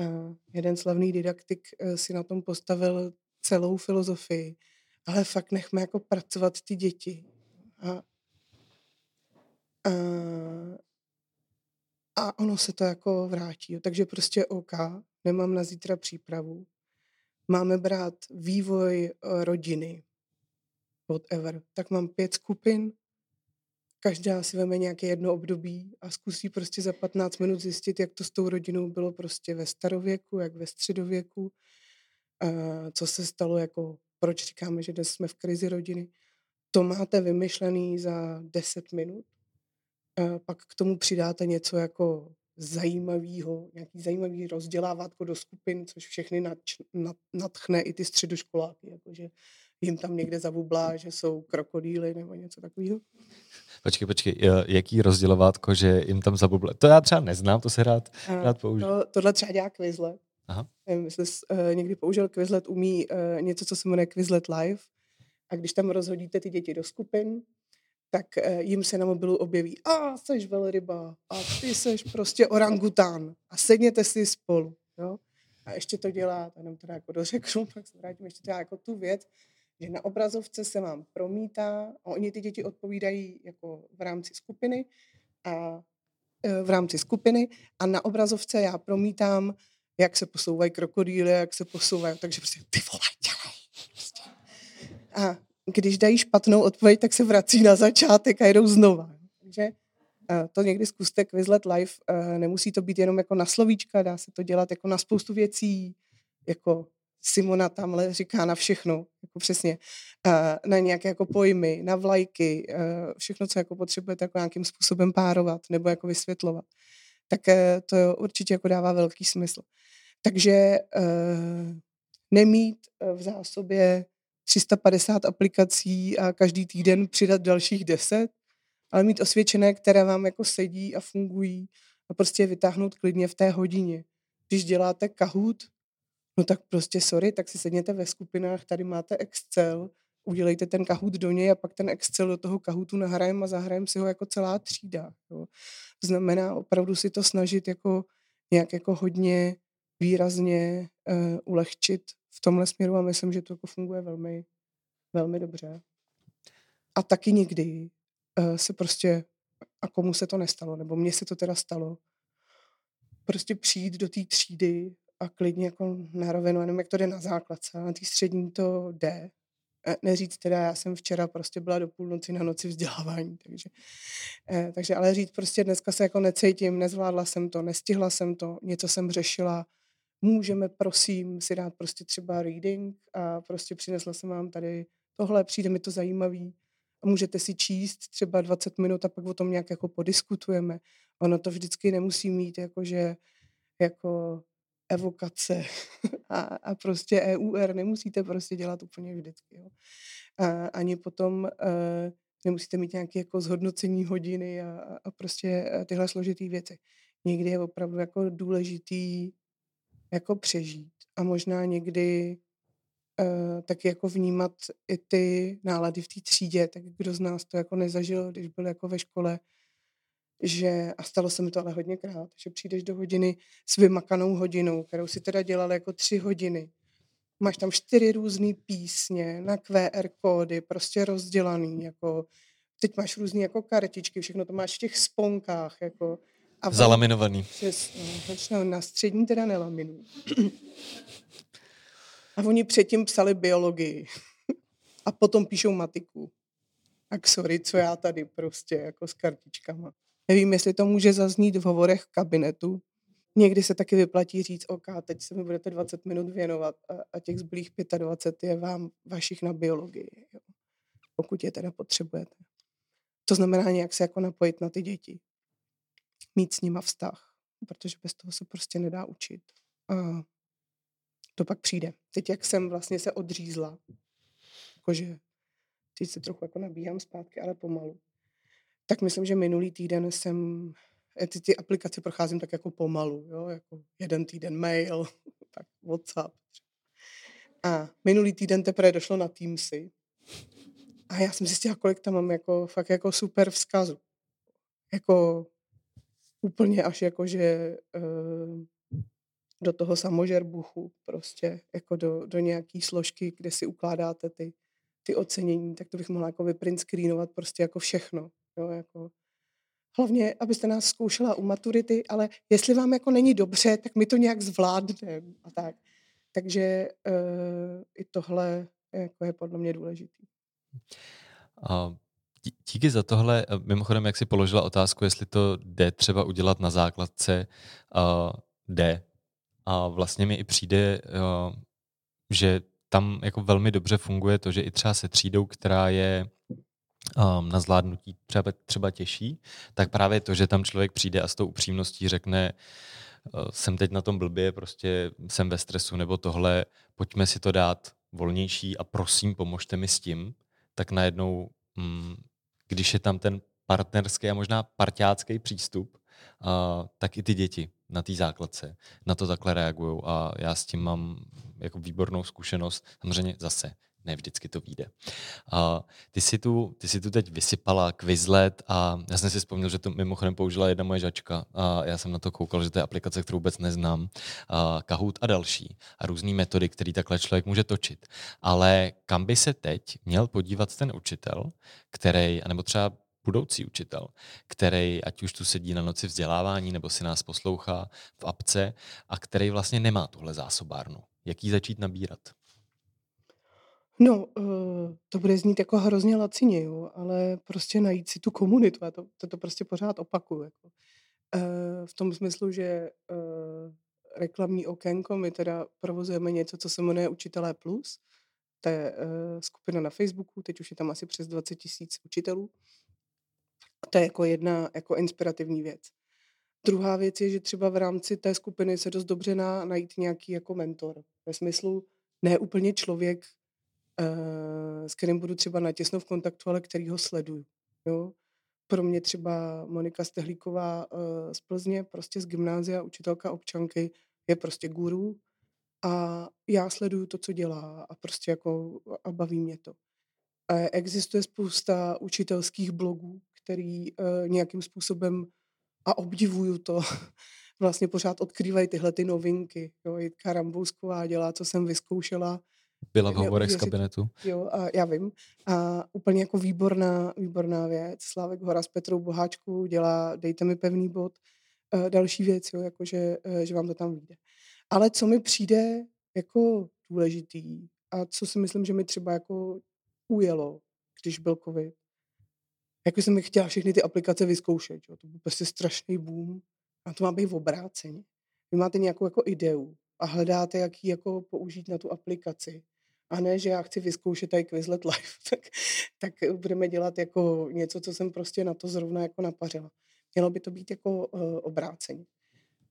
uh, jeden slavný didaktik uh, si na tom postavil celou filozofii, ale fakt nechme jako pracovat ty děti. A, uh, a ono se to jako vrátí. Takže prostě OK, nemám na zítra přípravu, máme brát vývoj eh, rodiny, whatever, tak mám pět skupin, každá si veme nějaké jedno období a zkusí prostě za 15 minut zjistit, jak to s tou rodinou bylo prostě ve starověku, jak ve středověku, co se stalo, jako proč říkáme, že dnes jsme v krizi rodiny. To máte vymyšlený za 10 minut, pak k tomu přidáte něco jako zajímavého, nějaký zajímavý rozdělávátko do skupin, což všechny nadč, nad, nadchne i ty středoškoláky, jakože jim tam někde zabublá, že jsou krokodýly nebo něco takového. Počkej, počkej, jaký rozdělovátko, že jim tam zabublá? To já třeba neznám, to se rád, A, rád použiju. To, tohle třeba dělá Quizlet. Aha. Nevím, jestli jsi uh, někdy použil Quizlet, umí uh, něco, co se jmenuje Quizlet Live. A když tam rozhodíte ty děti do skupin, tak eh, jim se na mobilu objeví, a seš velryba, a ty seš prostě orangután a sedněte si spolu. Jo? A ještě to dělá, jenom teda jako dořeknu, pak se vrátím, ještě dělá jako tu věc, že na obrazovce se vám promítá a oni ty děti odpovídají jako v rámci skupiny a eh, v rámci skupiny a na obrazovce já promítám, jak se posouvají krokodýly, jak se posouvají, takže prostě ty vole, dělej. Prostě. A když dají špatnou odpověď, tak se vrací na začátek a jedou znova. Takže eh, to někdy zkuste Quizlet Live. Eh, nemusí to být jenom jako na slovíčka, dá se to dělat jako na spoustu věcí, jako Simona tamhle říká na všechno, jako přesně, eh, na nějaké jako pojmy, na vlajky, všechno, co jako potřebujete jako nějakým způsobem párovat nebo jako vysvětlovat. Tak to určitě jako dává velký smysl. Takže nemít v zásobě 350 aplikací a každý týden přidat dalších 10, ale mít osvědčené, které vám jako sedí a fungují a prostě vytáhnout klidně v té hodině. Když děláte Kahoot, no tak prostě sorry, tak si sedněte ve skupinách, tady máte Excel, udělejte ten Kahoot do něj a pak ten Excel do toho Kahootu nahrajem a zahrajem si ho jako celá třída. Jo. Znamená opravdu si to snažit jako nějak jako hodně výrazně uh, ulehčit v tomhle směru a myslím, že to jako funguje velmi, velmi dobře. A taky někdy uh, se prostě, a komu se to nestalo, nebo mně se to teda stalo, prostě přijít do té třídy a klidně jako na rovinu, jenom jak to jde na základce, na té střední to jde. Neříct teda, já jsem včera prostě byla do půlnoci na noci vzdělávání, takže, eh, takže ale říct prostě dneska se jako necítím, nezvládla jsem to, nestihla jsem to, něco jsem řešila, můžeme prosím si dát prostě třeba reading a prostě přinesla jsem vám tady tohle, přijde mi to zajímavý a můžete si číst třeba 20 minut a pak o tom nějak jako podiskutujeme. Ono to vždycky nemusí mít jako, že jako evokace a, a prostě EUR nemusíte prostě dělat úplně vždycky. Jo. A ani potom uh, nemusíte mít nějaké jako zhodnocení hodiny a, a prostě e, tyhle složitý věci. Někdy je opravdu jako důležitý jako přežít a možná někdy uh, taky jako vnímat i ty nálady v té třídě, tak kdo z nás to jako nezažil, když byl jako ve škole, že, a stalo se mi to ale hodněkrát, že přijdeš do hodiny s vymakanou hodinou, kterou si teda dělal jako tři hodiny. Máš tam čtyři různé písně na QR kódy, prostě rozdělaný, jako teď máš různé jako kartičky, všechno to máš v těch sponkách, jako. A Zalaminovaný. Přesně, na střední teda nelaminují. A oni předtím psali biologii. A potom píšou matiku. Tak sorry, co já tady prostě jako s kartičkama. Nevím, jestli to může zaznít v hovorech v kabinetu. Někdy se taky vyplatí říct, OK, teď se mi budete 20 minut věnovat a, a těch zbylých 25 je vám vašich na biologii, jo. pokud je teda potřebujete. To znamená nějak se jako napojit na ty děti. Mít s nima vztah, protože bez toho se prostě nedá učit. A to pak přijde. Teď, jak jsem vlastně se odřízla, jakože teď se trochu jako nabíhám zpátky, ale pomalu, tak myslím, že minulý týden jsem, ty, ty aplikace procházím tak jako pomalu, jo, jako jeden týden mail, tak WhatsApp. A minulý týden teprve došlo na Teamsy. A já jsem zjistila, kolik tam mám jako, fakt jako super vzkazu. Jako úplně až jako, že uh, do toho samožerbuchu prostě, jako do, do nějaký složky, kde si ukládáte ty, ty ocenění, tak to bych mohla jako vyprint screenovat prostě jako všechno. Jo, jako. Hlavně, abyste nás zkoušela u maturity, ale jestli vám jako není dobře, tak my to nějak zvládneme a tak. Takže uh, i tohle jako je podle mě důležitý. A díky za tohle. Mimochodem, jak si položila otázku, jestli to jde třeba udělat na základce, uh, jde. A vlastně mi i přijde, uh, že tam jako velmi dobře funguje to, že i třeba se třídou, která je um, na zvládnutí třeba, třeba těžší, tak právě to, že tam člověk přijde a s tou upřímností řekne, uh, jsem teď na tom blbě, prostě jsem ve stresu nebo tohle, pojďme si to dát volnější a prosím, pomožte mi s tím, tak najednou, mm, když je tam ten partnerský a možná parťácký přístup, uh, tak i ty děti na té základce na to takhle reagují a já s tím mám jako výbornou zkušenost. Samozřejmě zase ne vždycky to vyjde. A ty, si tu, ty si tu teď vysypala Quizlet a já jsem si vzpomněl, že to mimochodem použila jedna moje žačka a já jsem na to koukal, že to je aplikace, kterou vůbec neznám, a Kahoot a další a různé metody, které takhle člověk může točit. Ale kam by se teď měl podívat ten učitel, který, anebo třeba budoucí učitel, který ať už tu sedí na noci vzdělávání nebo si nás poslouchá v apce a který vlastně nemá tuhle zásobárnu. Jak ji začít nabírat? No, uh, to bude znít jako hrozně lacině, jo, ale prostě najít si tu komunitu, já to, to, to prostě pořád opakuju. Jako. Uh, v tom smyslu, že uh, reklamní okénko, my teda provozujeme něco, co se jmenuje Učitelé Plus, to je skupina na Facebooku, teď už je tam asi přes 20 tisíc učitelů. To je jako jedna jako inspirativní věc. Druhá věc je, že třeba v rámci té skupiny se dost dobře na, najít nějaký jako mentor. Ve smyslu, ne úplně člověk, s kterým budu třeba natěsno v kontaktu, ale který ho sleduju. Jo? Pro mě třeba Monika Stehlíková uh, z Plzně, prostě z gymnázia, učitelka občanky, je prostě guru a já sleduju to, co dělá a prostě jako a baví mě to. Uh, existuje spousta učitelských blogů, který nějakým způsobem a obdivuju to, vlastně pořád odkrývají tyhle ty novinky. Jo, Jitka Rambousková dělá, co jsem vyzkoušela, byla v hovorech z kabinetu. Jo, a já vím. A úplně jako výborná, výborná věc. Slávek Hora s Petrou Boháčkou dělá Dejte mi pevný bod. Uh, další věc, jo, jako že, uh, že vám to tam vyjde. Ale co mi přijde jako důležitý a co si myslím, že mi třeba jako ujelo, když byl covid, jako jsem chtěla všechny ty aplikace vyzkoušet. Jo. To byl prostě strašný boom. A to má být v obráceně. Vy máte nějakou jako ideu a hledáte, jak ji jako použít na tu aplikaci a ne, že já chci vyzkoušet tady Quizlet Live, tak, tak budeme dělat jako něco, co jsem prostě na to zrovna jako napařila. Mělo by to být jako uh, obrácení.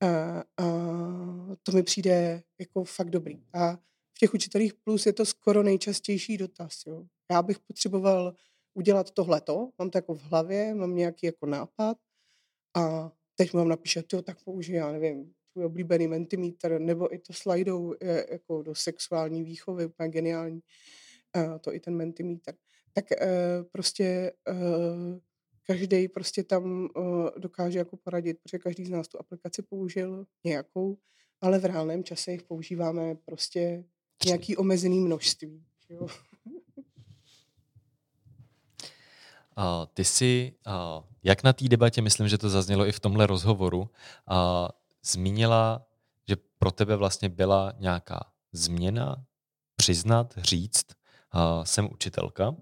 A, a to mi přijde jako fakt dobrý. A v těch učitelích plus je to skoro nejčastější dotaz. Jo. Já bych potřeboval udělat tohleto, mám to jako v hlavě, mám nějaký jako nápad a teď mám napíšet, jo, tak použij, já nevím, tvůj oblíbený mentimeter, nebo i to slajdou je, jako do sexuální výchovy, úplně geniální, a to i ten mentimeter. Tak e, prostě e, každý prostě tam dokáže jako poradit, protože každý z nás tu aplikaci použil nějakou, ale v reálném čase jich používáme prostě nějaký omezený množství. Jo? Uh, ty jsi, uh, jak na té debatě, myslím, že to zaznělo i v tomhle rozhovoru, uh, zmínila, že pro tebe vlastně byla nějaká změna, přiznat, říct, uh, jsem učitelka,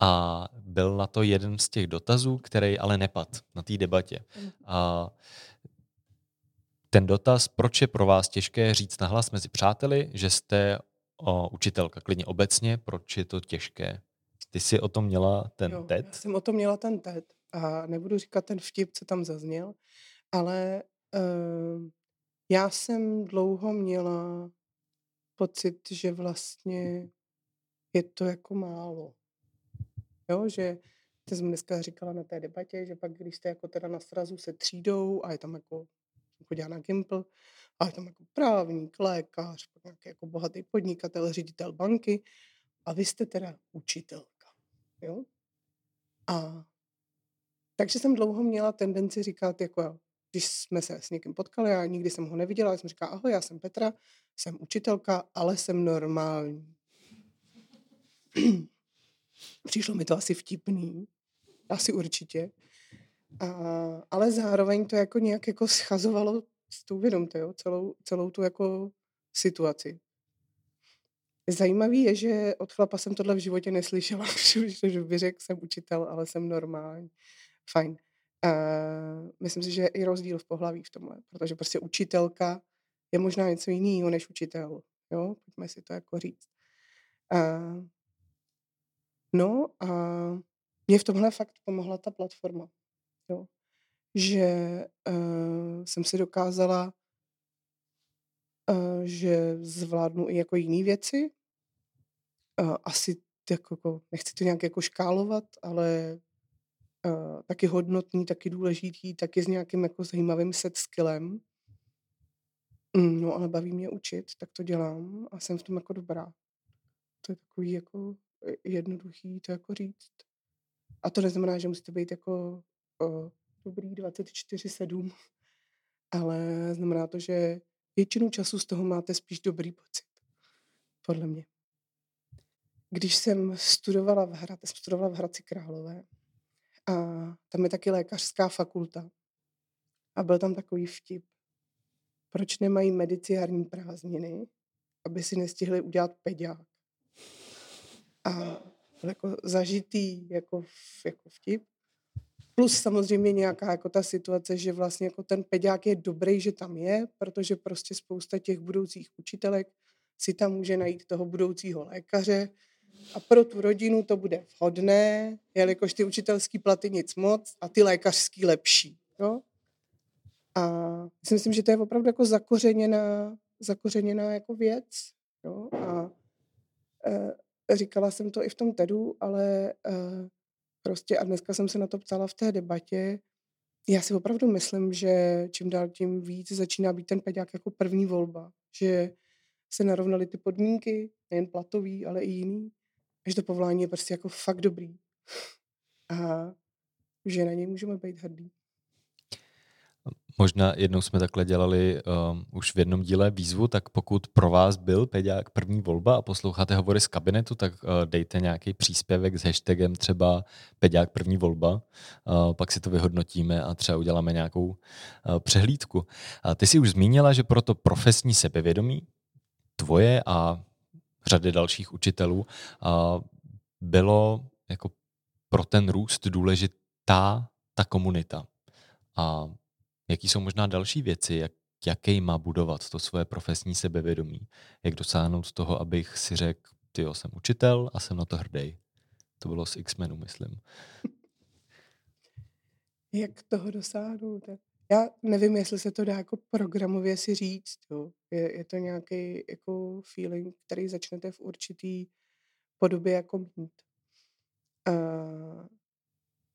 a byl na to jeden z těch dotazů, který ale nepad na té debatě. Mm. A ten dotaz, proč je pro vás těžké říct nahlas mezi přáteli, že jste o, učitelka, klidně obecně, proč je to těžké? Ty jsi o tom měla ten jo, TED? Já jsem o tom měla ten TED a nebudu říkat ten vtip, co tam zazněl, ale uh, já jsem dlouho měla pocit, že vlastně je to jako málo. Jo, že ty jsem dneska říkala na té debatě, že pak, když jste jako teda na srazu se třídou a je tam jako, chodila na Gimpl, a je tam jako právník, lékař, pak nějaký jako bohatý podnikatel, ředitel banky a vy jste teda učitelka. Jo? A takže jsem dlouho měla tendenci říkat, jako když jsme se s někým potkali, a nikdy jsem ho neviděla, jsem říkala, ahoj, já jsem Petra, jsem učitelka, ale jsem normální. Přišlo mi to asi vtipný, asi určitě. A, ale zároveň to jako nějak jako schazovalo s tou vědomte, jo, celou, celou tu jako situaci. Zajímavý je, že od chlapa jsem tohle v životě neslyšela, že by řekl, jsem učitel, ale jsem normální. Fajn. Uh, myslím si, že je i rozdíl v pohlaví v tomhle, protože prostě učitelka je možná něco jiného než učitel. Jo? Pojďme si to jako říct. Uh, No a mě v tomhle fakt pomohla ta platforma. Jo. Že uh, jsem si dokázala, uh, že zvládnu i jako jiné věci. Uh, asi jako, jako, nechci to nějak jako škálovat, ale uh, taky hodnotný, taky důležitý, taky s nějakým jako zajímavým set skillem. Mm, no ale baví mě učit, tak to dělám a jsem v tom jako dobrá. To je takový jako jednoduchý to jako říct. A to neznamená, že musíte být jako o, dobrý 24-7, ale znamená to, že většinu času z toho máte spíš dobrý pocit. Podle mě. Když jsem studovala v Hradci, studovala v Hradci Králové a tam je taky lékařská fakulta a byl tam takový vtip. Proč nemají mediciární prázdniny, aby si nestihli udělat peďák? a jako zažitý jako, jako vtip. Plus samozřejmě nějaká jako ta situace, že vlastně jako ten peďák je dobrý, že tam je, protože prostě spousta těch budoucích učitelek si tam může najít toho budoucího lékaře a pro tu rodinu to bude vhodné, jelikož ty učitelský platy nic moc a ty lékařský lepší. Jo? A myslím, že to je opravdu jako zakořeněná, zakořeněná jako věc. Jo? A e, Říkala jsem to i v tom TEDu, ale uh, prostě a dneska jsem se na to ptala v té debatě. Já si opravdu myslím, že čím dál tím víc začíná být ten peďák jako první volba. Že se narovnaly ty podmínky, nejen platový, ale i jiný. A že to povolání je prostě jako fakt dobrý. A že na něj můžeme být hrdý. Možná jednou jsme takhle dělali um, už v jednom díle výzvu, tak pokud pro vás byl Peďák první volba a posloucháte hovory z kabinetu, tak uh, dejte nějaký příspěvek s hashtagem třeba Peďák první volba, uh, pak si to vyhodnotíme a třeba uděláme nějakou uh, přehlídku. Uh, ty jsi už zmínila, že pro to profesní sebevědomí tvoje a řady dalších učitelů bylo jako pro ten růst důležitá ta komunita. A Jaký jsou možná další věci, jak, jaký má budovat to svoje profesní sebevědomí? Jak dosáhnout toho, abych si řekl, ty jsem učitel a jsem na to hrdý. To bylo z X-Menu, myslím. Jak toho dosáhnout? Já nevím, jestli se to dá jako programově si říct. Jo. Je, je to nějaký jako feeling, který začnete v určitý podobě jako mít. Uh,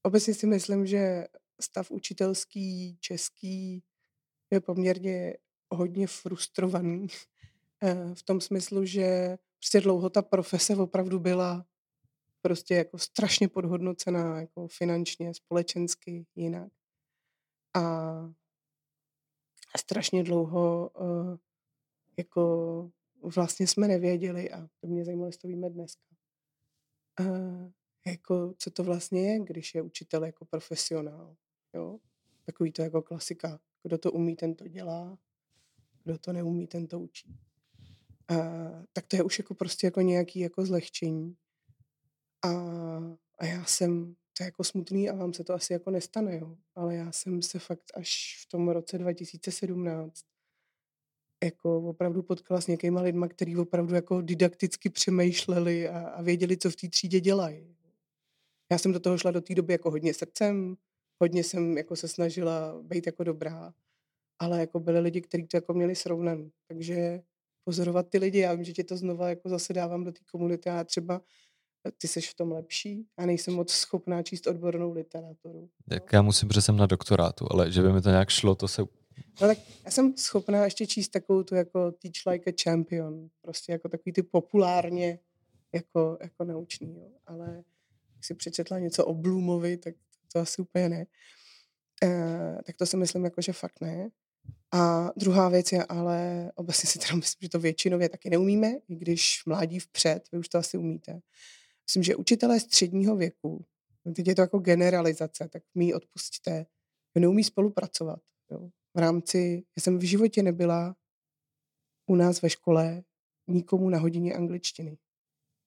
obecně si myslím, že stav učitelský, český je poměrně hodně frustrovaný v tom smyslu, že prostě dlouho ta profese opravdu byla prostě jako strašně podhodnocená, jako finančně, společensky, jinak. A strašně dlouho uh, jako vlastně jsme nevěděli a to mě zajímalo, jestli to víme dneska. Uh, jako, co to vlastně je, když je učitel jako profesionál. Jo? Takový to jako klasika. Kdo to umí, ten to dělá. Kdo to neumí, ten to učí. Uh, tak to je už jako prostě jako nějaký jako zlehčení. A, a já jsem, to je jako smutný a vám se to asi jako nestane, jo. Ale já jsem se fakt až v tom roce 2017 jako opravdu potkala s někýma lidma, kteří opravdu jako didakticky přemýšleli a, a věděli, co v té třídě dělají. Já jsem do toho šla do té doby jako hodně srdcem, hodně jsem jako se snažila být jako dobrá, ale jako byli lidi, kteří to jako měli srovnaný. Takže pozorovat ty lidi, já vím, že tě to znova jako zase dávám do té komunity a třeba ty seš v tom lepší a nejsem moc schopná číst odbornou literaturu. Tak já musím, protože jsem na doktorátu, ale že by mi to nějak šlo, to se... No tak já jsem schopná ještě číst takovou tu jako Teach Like a Champion, prostě jako takový ty populárně jako, jako naučný, jo. ale když si přečetla něco o Bloomovi, tak to asi úplně ne. E, tak to si myslím jako, že fakt ne. A druhá věc je ale, obecně si teda myslím, že to většinově taky neumíme, i když mládí vpřed, vy už to asi umíte, Myslím, že učitelé středního věku, no teď je to jako generalizace, tak mi odpustíte, neumí spolupracovat. Jo. V rámci, já jsem v životě nebyla u nás ve škole nikomu na hodině angličtiny.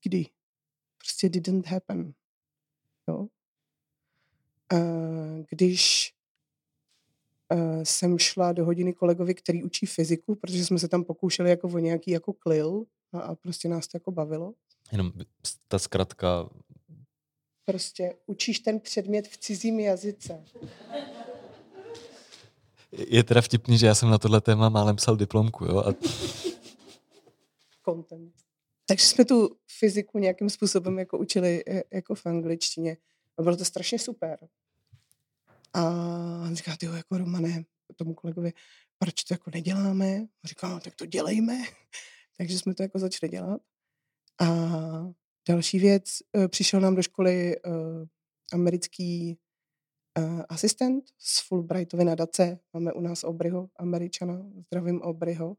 Kdy? Prostě didn't happen. Jo. A když uh, jsem šla do hodiny kolegovi, který učí fyziku, protože jsme se tam pokoušeli jako o nějaký jako klil a, a prostě nás to jako bavilo, Jenom ta zkratka. Prostě učíš ten předmět v cizím jazyce. Je teda vtipný, že já jsem na tohle téma málem psal diplomku, jo? A... Content. Takže jsme tu fyziku nějakým způsobem jako učili e, jako v angličtině. A bylo to strašně super. A on říká, ty jako Romane, tomu kolegovi, proč to jako neděláme? A říká, no, tak to dělejme. Takže jsme to jako začali dělat. A další věc, eh, přišel nám do školy uh, americký uh, asistent z Fulbrightovy nadace. Máme u nás Obryho, američana, zdravím Obryho.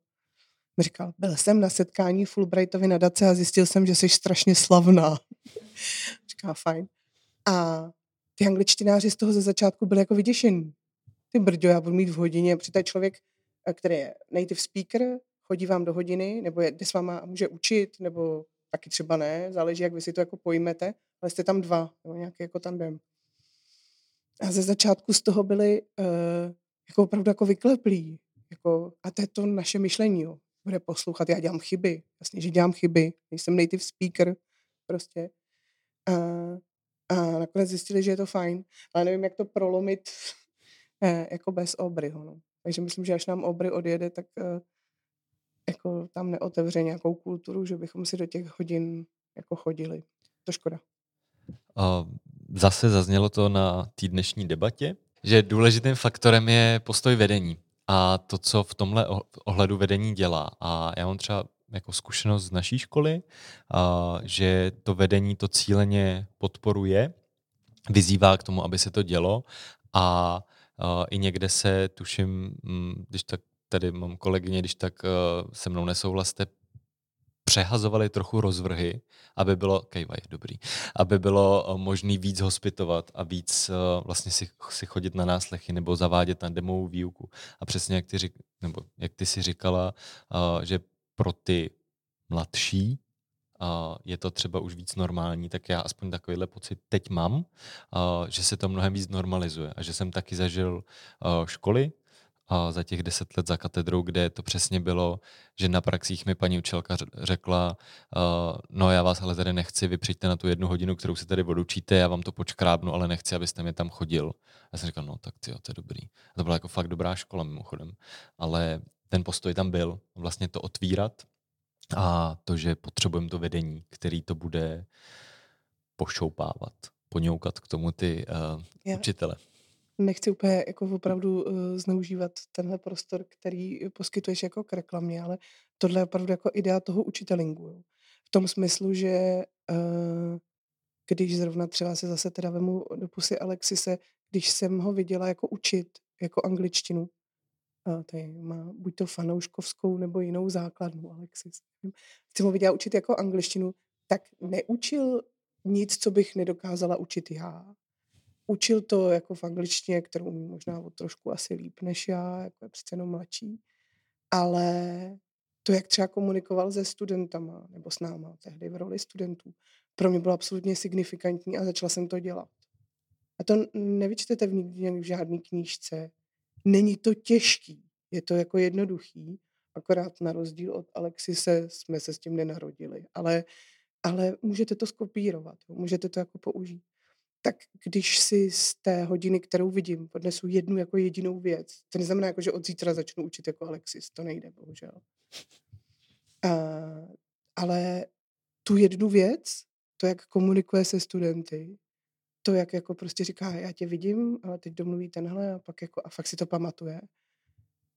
Mi říkal, byl jsem na setkání Fulbrightovy nadace a zjistil jsem, že jsi strašně slavná. Říká, fajn. A ty angličtináři z toho ze začátku byli jako vyděšení. Ty brďo, já budu mít v hodině, protože člověk, který je native speaker, chodí vám do hodiny, nebo je, jde s váma a může učit, nebo taky třeba ne, záleží, jak vy si to jako pojmete, ale jste tam dva, jo, nějaký jako tandem. A ze začátku z toho byli uh, jako opravdu jako vykleplí. Jako, a to je to naše myšlení, jo. Bude poslouchat, já dělám chyby. Jasně, že dělám chyby. Nejsem native speaker, prostě. A, a nakonec zjistili, že je to fajn. Ale nevím, jak to prolomit eh, jako bez Obryho. No. Takže myslím, že až nám Obry odjede, tak uh, jako tam neotevře nějakou kulturu, že bychom si do těch hodin jako chodili. To škoda. Zase zaznělo to na té dnešní debatě, že důležitým faktorem je postoj vedení a to, co v tomhle ohledu vedení dělá. A já mám třeba jako zkušenost z naší školy, že to vedení to cíleně podporuje, vyzývá k tomu, aby se to dělo a i někde se, tuším, mm, když tak tady mám kolegyně, když tak uh, se mnou nesouhlaste, přehazovali trochu rozvrhy, aby bylo, kejvaj, dobrý, aby bylo uh, možný víc hospitovat a víc uh, vlastně si, si chodit na náslechy nebo zavádět na demovou výuku. A přesně jak ty, řík, nebo jak ty si říkala, uh, že pro ty mladší uh, je to třeba už víc normální, tak já aspoň takovýhle pocit teď mám, uh, že se to mnohem víc normalizuje a že jsem taky zažil uh, školy, a za těch deset let za katedrou, kde to přesně bylo, že na praxích mi paní učitelka řekla, uh, no já vás ale tady nechci, vy přijďte na tu jednu hodinu, kterou se tady odučíte, já vám to počkrábnu, ale nechci, abyste mi tam chodil. Já jsem říkal, no tak ty, to je dobrý. A to byla jako fakt dobrá škola mimochodem. Ale ten postoj tam byl, vlastně to otvírat a to, že potřebujeme to vedení, který to bude pošoupávat, poňoukat k tomu ty uh, učitele nechci úplně jako opravdu uh, zneužívat tenhle prostor, který poskytuješ jako k reklamě, ale tohle je opravdu jako idea toho učitelingu. Jo. V tom smyslu, že uh, když zrovna třeba se zase teda vemu do pusy Alexise, když jsem ho viděla jako učit, jako angličtinu, uh, tady má buď to fanouškovskou nebo jinou základnu Alexis. Jsem ho viděla učit jako angličtinu, tak neučil nic, co bych nedokázala učit já učil to jako v angličtině, kterou umí možná o trošku asi líp než já, jako je přece jenom mladší. Ale to, jak třeba komunikoval se studentama, nebo s náma tehdy v roli studentů, pro mě bylo absolutně signifikantní a začala jsem to dělat. A to nevyčtete v nikdy v žádné knížce. Není to těžký, je to jako jednoduchý, akorát na rozdíl od Alexise jsme se s tím nenarodili. Ale, ale můžete to skopírovat, můžete to jako použít tak když si z té hodiny, kterou vidím, odnesu jednu jako jedinou věc, to neznamená, jako, že od zítra začnu učit jako Alexis, to nejde, bohužel. Uh, ale tu jednu věc, to, jak komunikuje se studenty, to, jak jako prostě říká, já tě vidím, ale teď domluví tenhle a pak jako, a fakt si to pamatuje.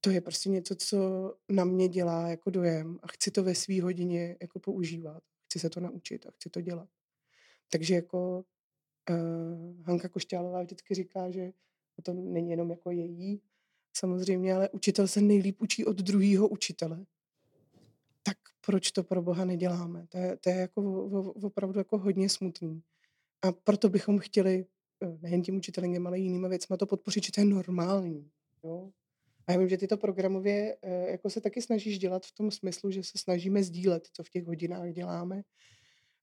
To je prostě něco, co na mě dělá jako dojem a chci to ve své hodině jako používat. Chci se to naučit a chci to dělat. Takže jako uh, Hanka Košťálová vždycky říká, že to není jenom jako její, samozřejmě, ale učitel se nejlíp učí od druhého učitele. Tak proč to pro Boha neděláme? To je, to je jako opravdu jako hodně smutný. A proto bychom chtěli eh, nejen tím učitelem, ale jinými věcmi to podpořit, že to je normální. Jo? A já vím, že ty to programově eh, jako se taky snažíš dělat v tom smyslu, že se snažíme sdílet, co v těch hodinách děláme,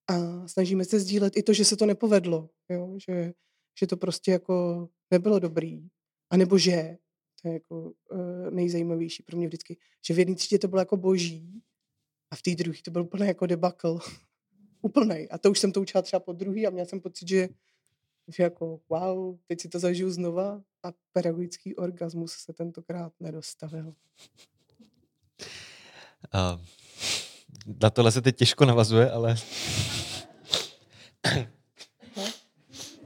a snažíme se sdílet i to, že se to nepovedlo, jo? Že, že to prostě jako nebylo dobrý. A nebo že, to je jako uh, nejzajímavější pro mě vždycky, že v jedné třídě to bylo jako boží a v té druhé to byl úplně jako debakl. Úplnej. A to už jsem to učila třeba po druhý a měla jsem pocit, že, že jako wow, teď si to zažiju znova a pedagogický orgasmus se tentokrát nedostavil. Uh, na tohle se teď těžko navazuje, ale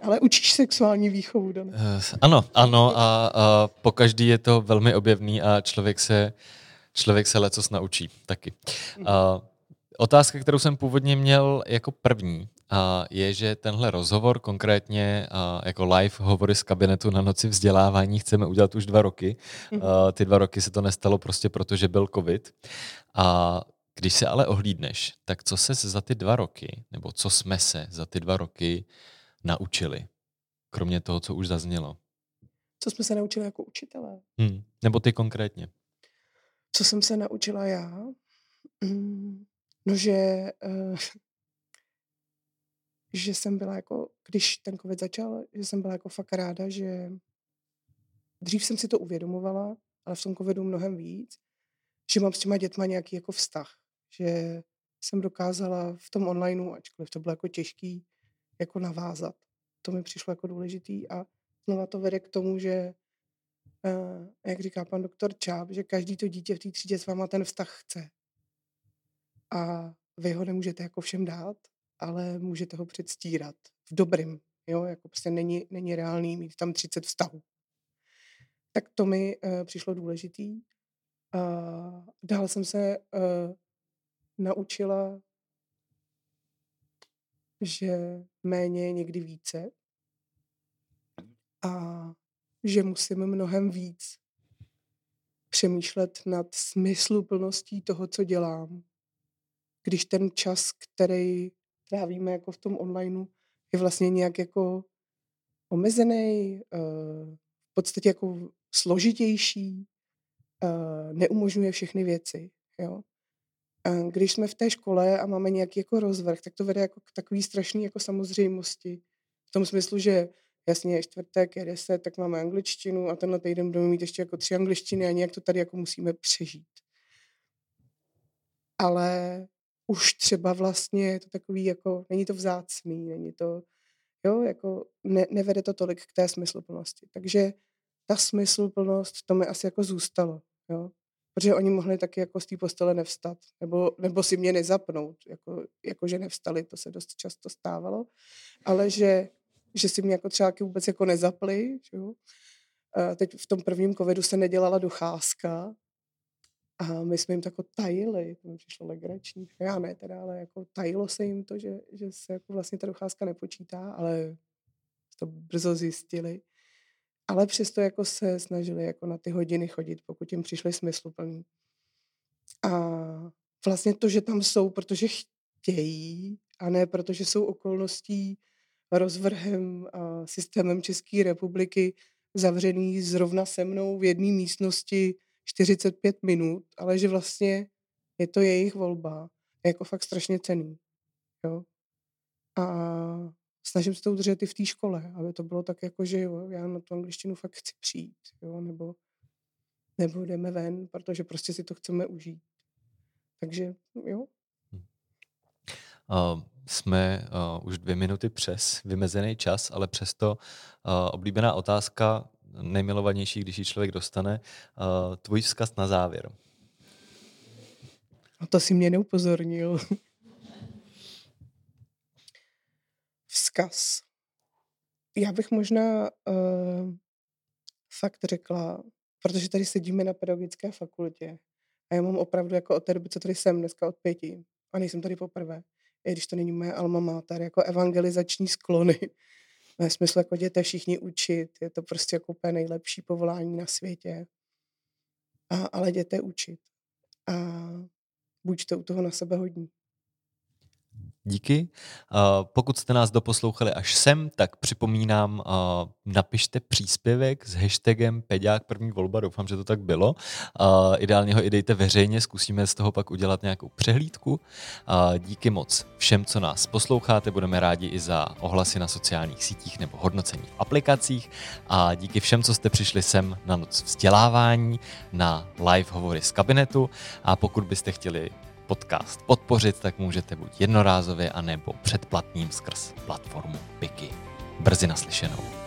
ale učíš sexuální výchovu, Dan. Uh, ano, ano a, a po každý je to velmi objevný a člověk se, člověk se lecos naučí taky. Uh, otázka, kterou jsem původně měl jako první, a je, že tenhle rozhovor, konkrétně a jako live hovory z kabinetu na noci vzdělávání, chceme udělat už dva roky. A mhm. ty dva roky se to nestalo prostě proto, že byl covid. A když se ale ohlídneš, tak co se za ty dva roky, nebo co jsme se za ty dva roky naučili? Kromě toho, co už zaznělo. Co jsme se naučili jako učitelé? Hmm. Nebo ty konkrétně? Co jsem se naučila já? Mm, no, že, uh, že jsem byla jako, když ten covid začal, že jsem byla jako fakt ráda, že dřív jsem si to uvědomovala, ale v tom covidu mnohem víc, že mám s těma dětma nějaký jako vztah. Že jsem dokázala v tom onlineu, ačkoliv to bylo jako těžký, jako navázat. To mi přišlo jako důležitý a znova to vede k tomu, že uh, jak říká pan doktor Čáp, že každý to dítě v té třídě s váma ten vztah chce. A vy ho nemůžete jako všem dát, ale můžete ho předstírat v dobrým. Jo, jako prostě není, není reálný mít tam 30 vztahů. Tak to mi uh, přišlo důležitý. Uh, dál jsem se uh, naučila že méně je někdy více a že musím mnohem víc přemýšlet nad smysluplností toho, co dělám. Když ten čas, který trávíme jako v tom onlineu, je vlastně nějak jako omezený, eh, v podstatě jako složitější, eh, neumožňuje všechny věci. Jo? Když jsme v té škole a máme nějaký jako rozvrh, tak to vede jako k takový strašný jako samozřejmosti. V tom smyslu, že jasně je čtvrtek, je deset, tak máme angličtinu a tenhle týden budeme mít ještě jako tři angličtiny a nějak to tady jako musíme přežít. Ale už třeba vlastně je to takový jako, není to vzácný, není to, jo, jako ne, nevede to tolik k té smysluplnosti. Takže ta smysluplnost, to mi asi jako zůstalo, jo. Protože oni mohli taky jako z té postele nevstat, nebo, nebo si mě nezapnout, jako, jako že nevstali, to se dost často stávalo, ale že, že si mě jako třeba vůbec jako nezapli, jo. A teď v tom prvním covidu se nedělala docházka, a my jsme jim to jako tajili, to mi přišlo legrační. Já ne teda, ale jako tajilo se jim to, že, že se jako vlastně ta docházka nepočítá, ale to brzo zjistili. Ale přesto jako se snažili jako na ty hodiny chodit, pokud jim přišly smysluplný. A vlastně to, že tam jsou, protože chtějí, a ne protože jsou okolností rozvrhem a systémem České republiky zavřený zrovna se mnou v jedné místnosti 45 minut, ale že vlastně je to jejich volba. Je jako fakt strašně cený. Jo? A snažím se to udržet i v té škole, aby to bylo tak jako, že jo, já na tu angličtinu fakt chci přijít, jo, nebo, nebo jdeme ven, protože prostě si to chceme užít. Takže jo. Uh, jsme uh, už dvě minuty přes vymezený čas, ale přesto uh, oblíbená otázka, nejmilovanější, když ji člověk dostane. Uh, tvůj vzkaz na závěr. A to si mě neupozornil. vzkaz. Já bych možná uh, fakt řekla, protože tady sedíme na pedagogické fakultě a já mám opravdu jako od té doby, co tady jsem, dneska od pěti, a nejsem tady poprvé, i když to není moje alma mater, jako evangelizační sklony, ve smyslu jako jděte všichni učit, je to prostě jako úplně nejlepší povolání na světě. A, ale jděte učit. A buďte u toho na sebe hodní. Díky. Pokud jste nás doposlouchali až sem, tak připomínám, napište příspěvek s hashtagem Peďák první volba, doufám, že to tak bylo. Ideálně ho i dejte veřejně, zkusíme z toho pak udělat nějakou přehlídku. Díky moc všem, co nás posloucháte, budeme rádi i za ohlasy na sociálních sítích nebo hodnocení v aplikacích a díky všem, co jste přišli sem na noc vzdělávání, na live hovory z kabinetu a pokud byste chtěli podcast podpořit, tak můžete buď jednorázově, anebo předplatným skrz platformu Piki. Brzy naslyšenou.